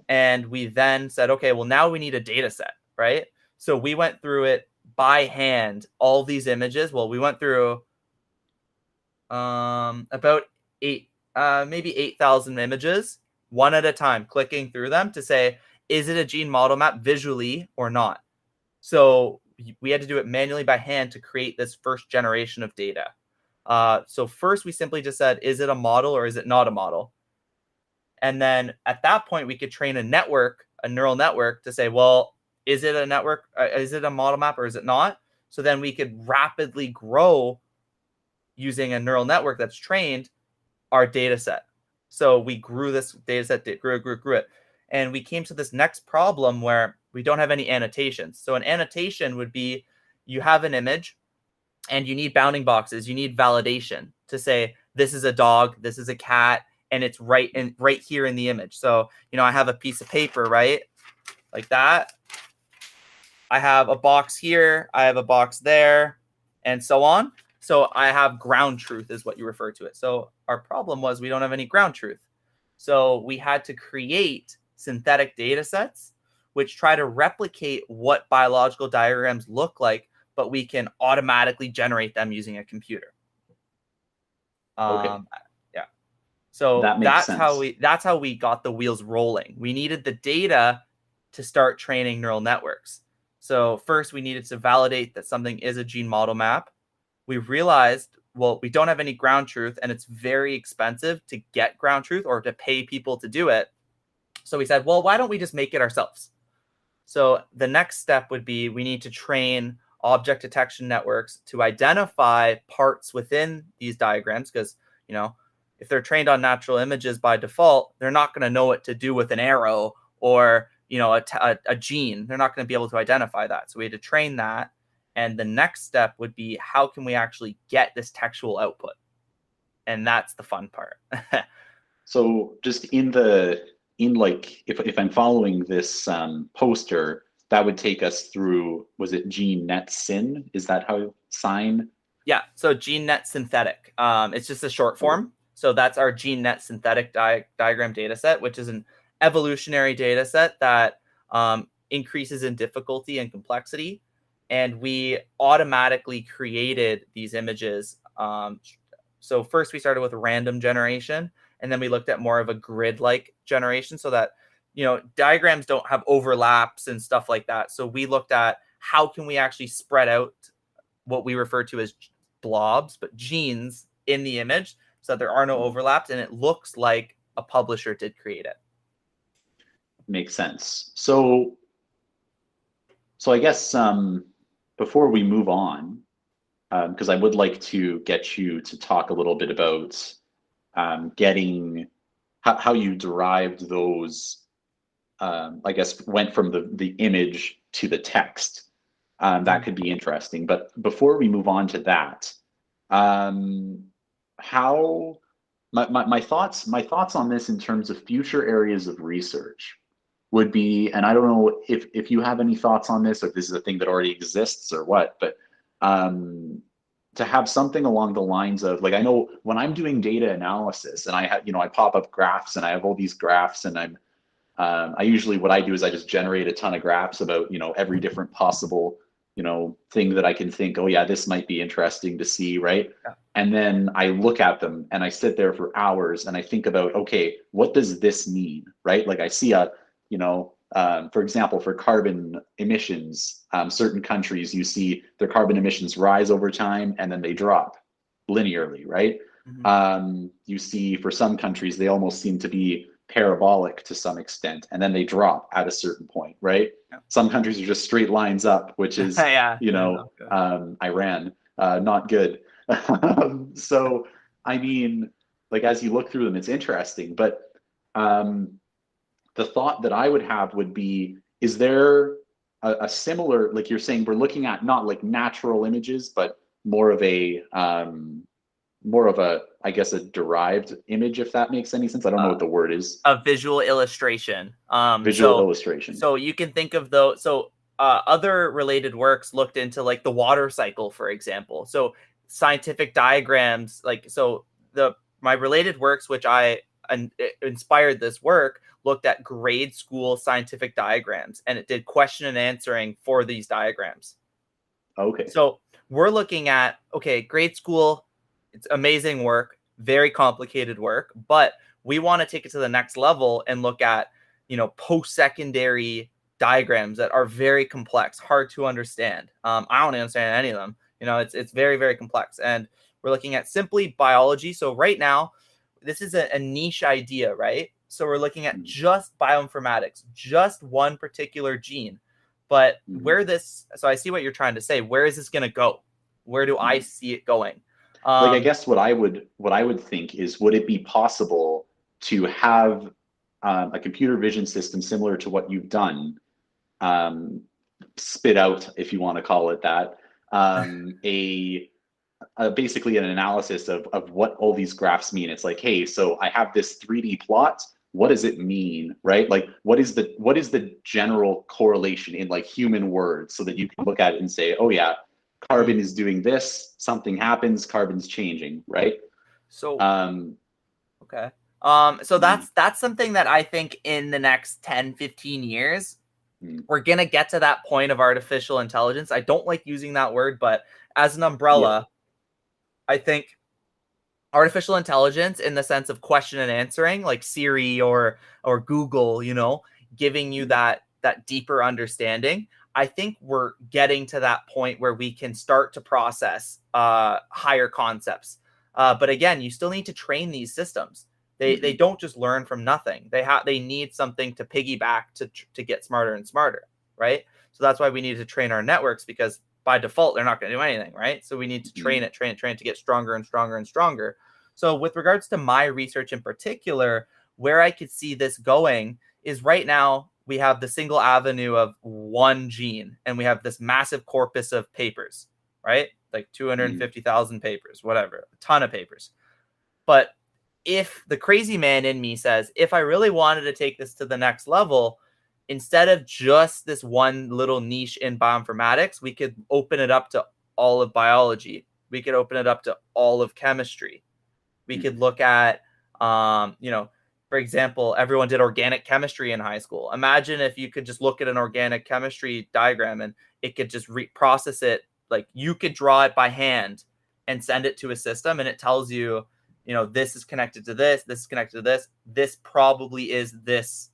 Speaker 2: and we then said, okay, well now we need a data set, right? So we went through it by hand all these images. Well, we went through um, about eight, uh, maybe 8,000 images one at a time, clicking through them to say, is it a gene model map visually or not? So we had to do it manually by hand to create this first generation of data. Uh, so first we simply just said, is it a model or is it not a model? And then at that point, we could train a network, a neural network to say, well, is it a network? Uh, is it a model map or is it not? So then we could rapidly grow using a neural network that's trained our data set. So we grew this data set, grew, grew, grew it. And we came to this next problem where we don't have any annotations. So an annotation would be you have an image and you need bounding boxes, you need validation to say this is a dog, this is a cat, and it's right in right here in the image. So, you know, I have a piece of paper, right? Like that. I have a box here, I have a box there, and so on. So I have ground truth is what you refer to it. So our problem was we don't have any ground truth. So we had to create synthetic data sets which try to replicate what biological diagrams look like, but we can automatically generate them using a computer. Um, okay. Yeah. So that that's sense. how we that's how we got the wheels rolling. We needed the data to start training neural networks. So first we needed to validate that something is a gene model map. We realized, well, we don't have any ground truth and it's very expensive to get ground truth or to pay people to do it. So we said, well, why don't we just make it ourselves? So the next step would be we need to train object detection networks to identify parts within these diagrams because, you know, if they're trained on natural images by default, they're not going to know what to do with an arrow or you know a, a, a gene. They're not going to be able to identify that. So we had to train that. And the next step would be how can we actually get this textual output? And that's the fun part.
Speaker 1: So just in the in like if, if i'm following this um, poster that would take us through was it gene net syn is that how sign
Speaker 2: yeah so gene net synthetic um, it's just a short form so that's our gene net synthetic di- diagram data set which is an evolutionary data set that um, increases in difficulty and complexity. And we automatically created these images. Um, so first we started with random generation, and then we looked at more of a grid-like generation so that you know diagrams don't have overlaps and stuff like that. So we looked at how can we actually spread out what we refer to as blobs, but genes in the image so that there are no mm-hmm. overlaps and it looks like a publisher did create it
Speaker 1: makes sense. So, so I guess um, before we move on, because um, I would like to get you to talk a little bit about um, getting how, how you derived those. Um, I guess went from the the image to the text. Um, that could be interesting. But before we move on to that, um, how my, my, my thoughts my thoughts on this in terms of future areas of research would be, and I don't know if if you have any thoughts on this, or if this is a thing that already exists or what, but um, to have something along the lines of like I know when I'm doing data analysis and I have you know I pop up graphs and I have all these graphs and I'm um, I usually what I do is I just generate a ton of graphs about you know every different possible you know thing that I can think oh yeah this might be interesting to see right yeah. and then I look at them and I sit there for hours and I think about okay what does this mean right like I see a you know, um, for example, for carbon emissions, um, certain countries you see their carbon emissions rise over time and then they drop linearly, right? Mm-hmm. Um, you see for some countries they almost seem to be parabolic to some extent and then they drop at a certain point, right? Yeah. Some countries are just straight lines up, which is, yeah. you know, um, Iran, uh, not good. so, I mean, like as you look through them, it's interesting, but um, the thought that I would have would be is there a, a, similar, like you're saying, we're looking at not like natural images, but more of a, um, more of a, I guess, a derived image, if that makes any sense. I don't know uh, what the word is.
Speaker 2: A visual illustration. Um,
Speaker 1: visual so, illustration.
Speaker 2: So you can think of those. So uh, other related works looked into like the water cycle, for example. So scientific diagrams, like so the my related works, which I inspired this work, looked at grade school scientific diagrams and it did question and answering for these diagrams.
Speaker 1: Okay.
Speaker 2: So we're looking at okay, grade school, it's amazing work, very complicated work, but we want to take it to the next level and look at, you know, post-secondary diagrams that are very complex, hard to understand. Um, I don't understand any of them. You know, it's it's very very complex, and we're looking at simply biology. So right now, this is a, a niche idea, right? So we're looking at mm-hmm. just bioinformatics, just one particular gene. But mm-hmm. where this, so I see what you're trying to say. Where is this going to go? Where do I mm-hmm. see it going?
Speaker 1: Um, like I um, guess what I would what I would think is would it be possible to have um, a computer vision system similar to what you've done um, spit out, if you want to call it that, um, a uh, basically an analysis of, of what all these graphs mean. It's like, hey, so I have this 3D plot. What does it mean, right? Like, what is the what is the general correlation in like human words, so that you can look at it and say, oh yeah, carbon is doing this. Something happens. Carbon's changing, right?
Speaker 2: So, um, okay. Um, so hmm. that's that's something that I think in the next 10, 15 years, mm. we're gonna get to that point of artificial intelligence. I don't like using that word, but as an umbrella, I think artificial intelligence in the sense of question and answering like Siri or or Google, you know, giving you mm-hmm. that that deeper understanding. I think we're getting to that point where we can start to process uh, higher concepts. Uh, but again, you still need to train these systems. They mm-hmm. they don't just learn from nothing. They have they need something to piggyback to to get smarter and smarter, right? So that's why we need to train our networks because by default they're not going to do anything, right? So we need to train mm-hmm. it, train it, train it to get stronger and stronger and stronger. So with regards to my research in particular, where I could see this going is right now we have the single avenue of one gene and we have this massive corpus of papers, right? Like mm-hmm. 250,000 papers, whatever, a ton of papers. But if the crazy man in me says, if I really wanted to take this to the next level, instead of just this one little niche in bioinformatics, we could open it up to all of biology. We could open it up to all of chemistry. We could hmm. look at, um, you know, for example, everyone did organic chemistry in high school. Imagine if you could just look at an organic chemistry diagram and it could just re- process it. Like you could draw it by hand and send it to a system, and it tells you, you know, this is connected to this, this is connected to this. This probably is this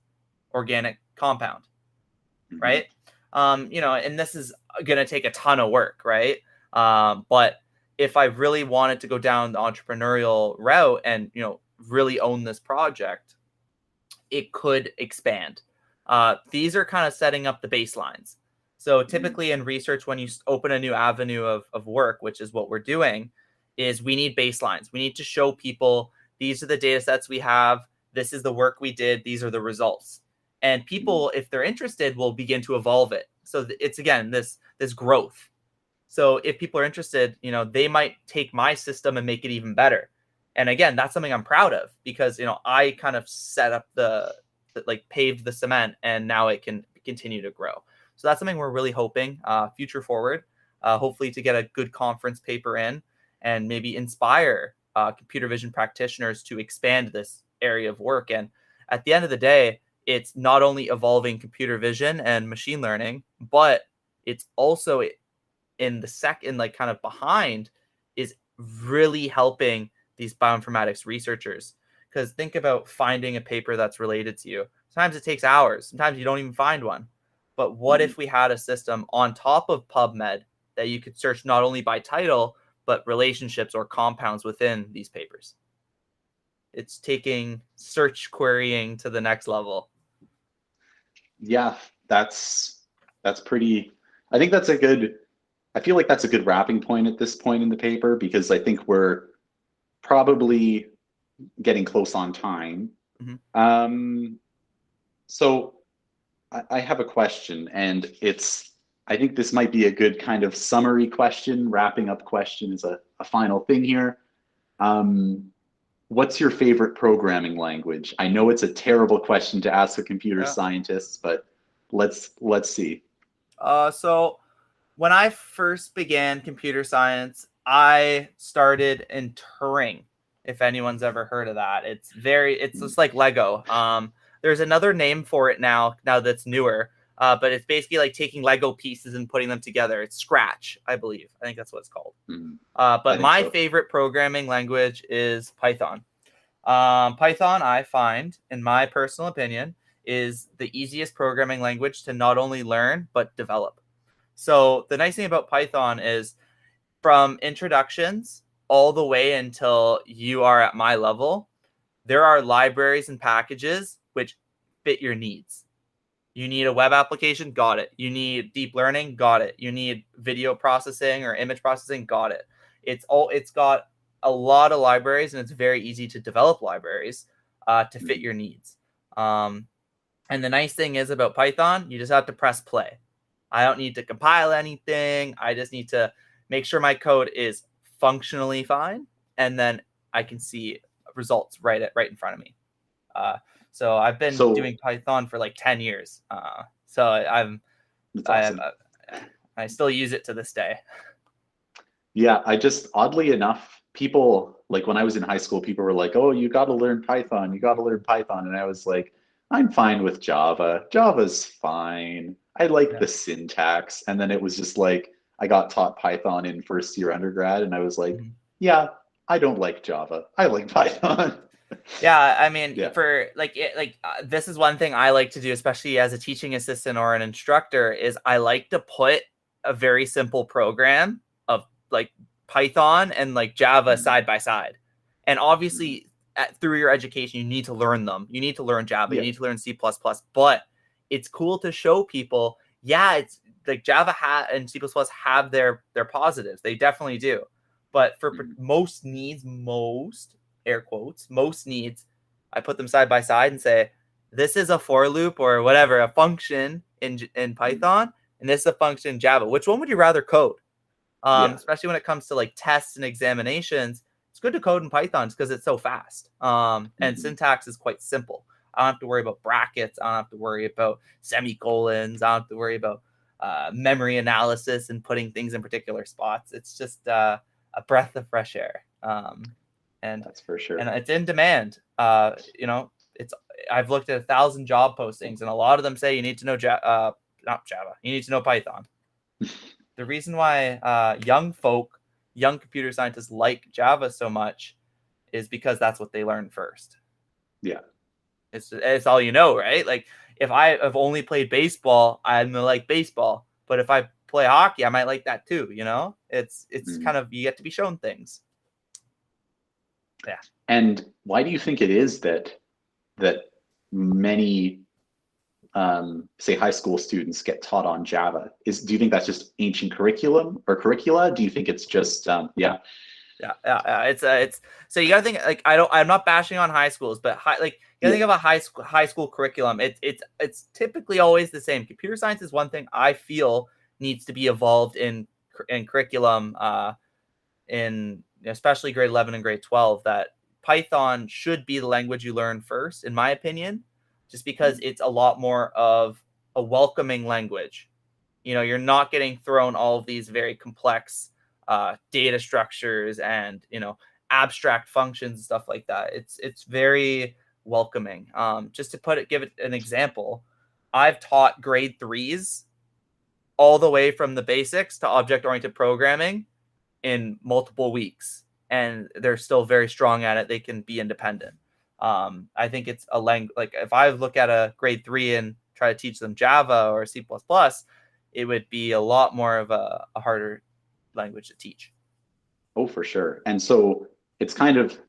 Speaker 2: organic compound, mm-hmm. right? Um, you know, and this is going to take a ton of work, right? Um, but if I really wanted to go down the entrepreneurial route and you know really own this project, it could expand. Uh, these are kind of setting up the baselines. So mm-hmm. typically in research, when you open a new avenue of, of work, which is what we're doing, is we need baselines. We need to show people these are the data sets we have. This is the work we did. These are the results and people if they're interested will begin to evolve it so it's again this this growth so if people are interested you know they might take my system and make it even better and again that's something i'm proud of because you know i kind of set up the, like paved the cement and now it can continue to grow. So that's something we're really hoping uh, future forward uh, hopefully to get a good conference paper in and maybe inspire uh, computer vision practitioners to expand this area of work. And at the end of the day it's not only evolving computer vision and machine learning, but it's also in the second, like kind of behind, is really helping these bioinformatics researchers. Because think about finding a paper that's related to you. Sometimes it takes hours. Sometimes you don't even find one. But what mm-hmm. if we had a system on top of PubMed that you could search not only by title, but relationships or compounds within these papers? It's taking search querying to the next level.
Speaker 1: Yeah, that's that's pretty I think that's a good I feel like that's a good wrapping point at this point in the paper because I think we're probably getting close on time. Mm-hmm. Um, so I, I have a question, and it's I think this might be a good kind of summary question, wrapping up question is a, a final thing here. Um, what's your favorite programming language? I know it's a terrible question to ask a computer yeah. scientist, but let's let's see.
Speaker 2: Uh, so when I first began computer science, I started in Turing. If anyone's ever heard of that, it's very it's just like Lego. Um, there's another name for it now now that's newer, uh, but it's basically like taking Lego pieces and putting them together. It's Scratch, I believe. I think that's what it's called. Mm-hmm. Uh, but my so. favorite programming language is Python. Um, Python, I find, in my personal opinion, is the easiest programming language to not only learn but develop. So the nice thing about Python is from introductions all the way until you are at my level, there are libraries and packages which fit your needs. You need a web application, got it. You need deep learning, got it. You need video processing or image processing, got it. It's all it's got a lot of libraries and it's very easy to develop libraries uh, to fit your needs. Um, and the nice thing is about Python, you just have to press play. I don't need to compile anything. I just need to make sure my code is functionally fine, and then I can see results right at right in front of me. Uh, so I've been so, doing Python for like ten years. Uh, so I'm, awesome. I, uh, I still use it to this day.
Speaker 1: Yeah, I just oddly enough, people like when I was in high school, people were like, "Oh, you got to learn Python. You got to learn Python," and I was like, "I'm fine with Java. Java's fine." I like yeah. the syntax. And then it was just like I got taught Python in first year undergrad, and I was like, mm-hmm. yeah, I don't like Java. I like Python.
Speaker 2: yeah, I mean, yeah. for like, it, like uh, this is one thing I like to do, especially as a teaching assistant or an instructor, is I like to put a very simple program of like Python and like Java mm-hmm. side by side, and obviously. Mm-hmm. At, through your education, you need to learn them. You need to learn Java. Yeah. You need to learn C++. But it's cool to show people, yeah, it's like Java ha- and C++ have their their positives. They definitely do. But for mm-hmm. most needs, most air quotes, most needs, I put them side by side and say, this is a for loop or whatever, a function in in mm-hmm. Python, and this is a function in Java. Which one would you rather code? Um, yeah. Especially when it comes to like tests and examinations, it's good to code in Python because it's so fast. Um, and mm-hmm. syntax is quite simple. I don't have to worry about brackets. I don't have to worry about semicolons. I don't have to worry about uh, memory analysis and putting things in particular spots. It's just uh, a breath of fresh air. Um, and
Speaker 1: that's for sure.
Speaker 2: And it's in demand. Uh, you know, it's I've looked at a thousand job postings, and a lot of them say you need to know ja- uh, not Java. You need to know Python. the reason why uh, young folk, young computer scientists like Java so much is because that's what they learn first.
Speaker 1: Yeah.
Speaker 2: It's it's all you know, right? Like if I have only played baseball, I'm gonna like baseball. But if I play hockey, I might like that too. You know, it's it's mm-hmm. kind of you get to be shown things.
Speaker 1: Yeah. And why do you think it is that that many um, say high school students get taught on Java? Is do you think that's just ancient curriculum or curricula? Do you think it's just um, yeah?
Speaker 2: Yeah, yeah, yeah. It's uh, it's so you gotta think like I don't I'm not bashing on high schools, but high like you yeah. think of a high school high school curriculum. It's it's it's typically always the same. Computer science is one thing I feel needs to be evolved in in curriculum, uh, in especially grade eleven and grade twelve. That Python should be the language you learn first, in my opinion, just because it's a lot more of a welcoming language. You know, you're not getting thrown all of these very complex uh, data structures and you know abstract functions and stuff like that. It's it's very welcoming. Um, just to put it, give it an example, I've taught grade threes all the way from the basics to object oriented programming in multiple weeks, and they're still very strong at it. They can be independent. Um, I think it's a language like if I look at a grade three and try to teach them Java or C, it would be a lot more of a, a harder language to teach.
Speaker 1: Oh, for sure. And so it's kind of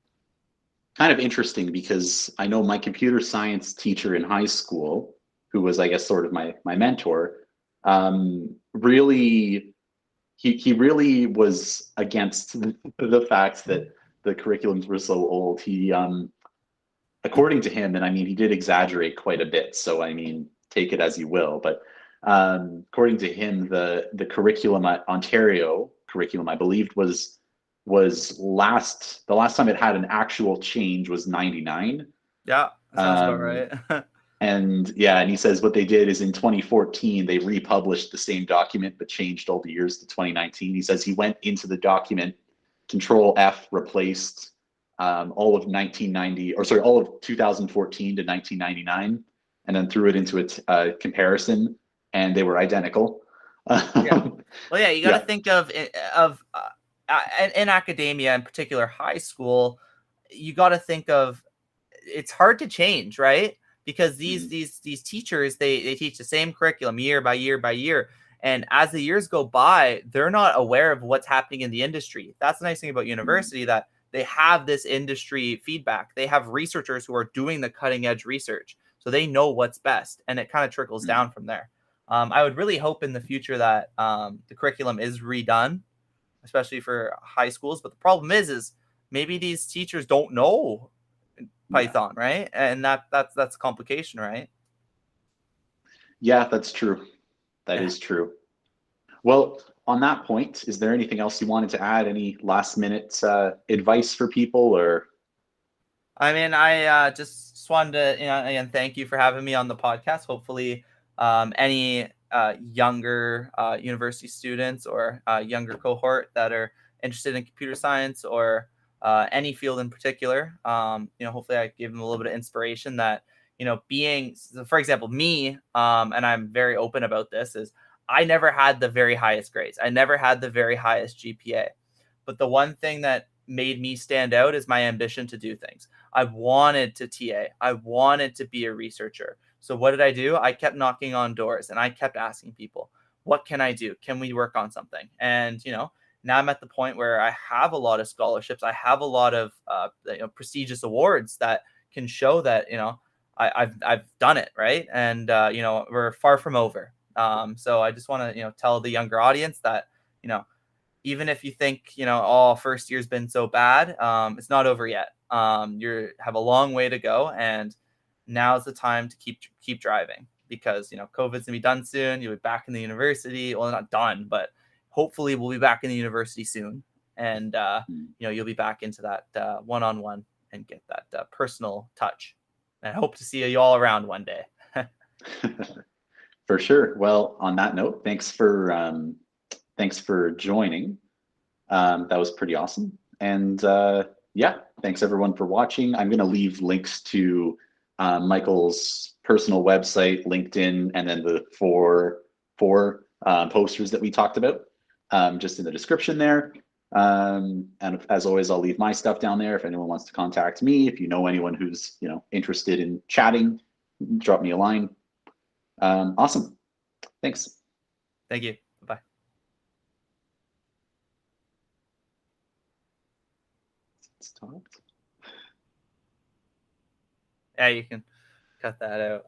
Speaker 1: kind of interesting because I know my computer science teacher in high school, who was I guess sort of my my mentor, um, really he he really was against the fact that the curriculums were so old. He um according to him, and I mean he did exaggerate quite a bit. So I mean take it as you will, but um, according to him, the the curriculum at Ontario curriculum, I believed, was was last the last time it had an actual change was 99
Speaker 2: yeah sounds um, about right.
Speaker 1: and yeah and he says what they did is in 2014 they republished the same document but changed all the years to 2019 he says he went into the document control f replaced um, all of 1990 or sorry all of 2014 to 1999 and then threw it into a uh, comparison and they were identical.
Speaker 2: Yeah. well yeah you got to yeah. think of of uh, in academia, in particular high school, you got to think of it's hard to change, right? Because these mm-hmm. these these teachers they they teach the same curriculum year by year by year, and as the years go by, they're not aware of what's happening in the industry. That's the nice thing about mm-hmm. university mm-hmm. that they have this industry feedback. They have researchers who are doing the cutting edge research, so they know what's best, and it kind of trickles mm-hmm. down from there. Um, I would really hope in the future that um, the curriculum is redone especially for high schools. But the problem is, is maybe these teachers don't know Python, yeah. right? And that that's that's a complication, right?
Speaker 1: Yeah, that's true. That yeah. is true. Well, on that point, is there anything else you wanted to add? Any last minute uh, advice for people, or?
Speaker 2: I mean, I uh, just wanted to, you know, again, thank you for having me on the podcast. Hopefully, um, any uh, younger uh, university students or uh, younger cohort that are interested in computer science or uh, any field in particular. Um, you know, hopefully I give them a little bit of inspiration that you know, being, for example, me, um, and I'm very open about this, is I never had the very highest grades. I never had the very highest GPA. But the one thing that made me stand out is my ambition to do things. I wanted to TA. I wanted to be a researcher. So what did I do? I kept knocking on doors and I kept asking people, what can I do? Can we work on something? And, you know, now I'm at the point where I have a lot of scholarships. I have a lot of uh, you know, prestigious awards that can show that, you know, I, have I've done it. Right. And, uh, you know, we're far from over. Um, so I just want to, you know, tell the younger audience that, you know, even if you think, you know, all oh, first year's been so bad, um, it's not over yet. Um, you have a long way to go. And, now's the time to keep keep driving because you know COVID's gonna be done soon. You'll be back in the university. Well, not done, but hopefully we'll be back in the university soon, and uh, hmm. you know you'll be back into that uh, one-on-one and get that uh, personal touch. And I hope to see you all around one day.
Speaker 1: for sure. Well, on that note, thanks for um, thanks for joining. Um, that was pretty awesome. And uh, yeah, thanks everyone for watching. I'm going to leave links to uh, Michael's personal website, LinkedIn, and then the four four uh, posters that we talked about, um, just in the description there. Um, and as always, I'll leave my stuff down there if anyone wants to contact me. If you know anyone who's you know interested in chatting, drop me a line. Um, awesome. Thanks.
Speaker 2: Thank you. Bye. Yeah, you can cut that out.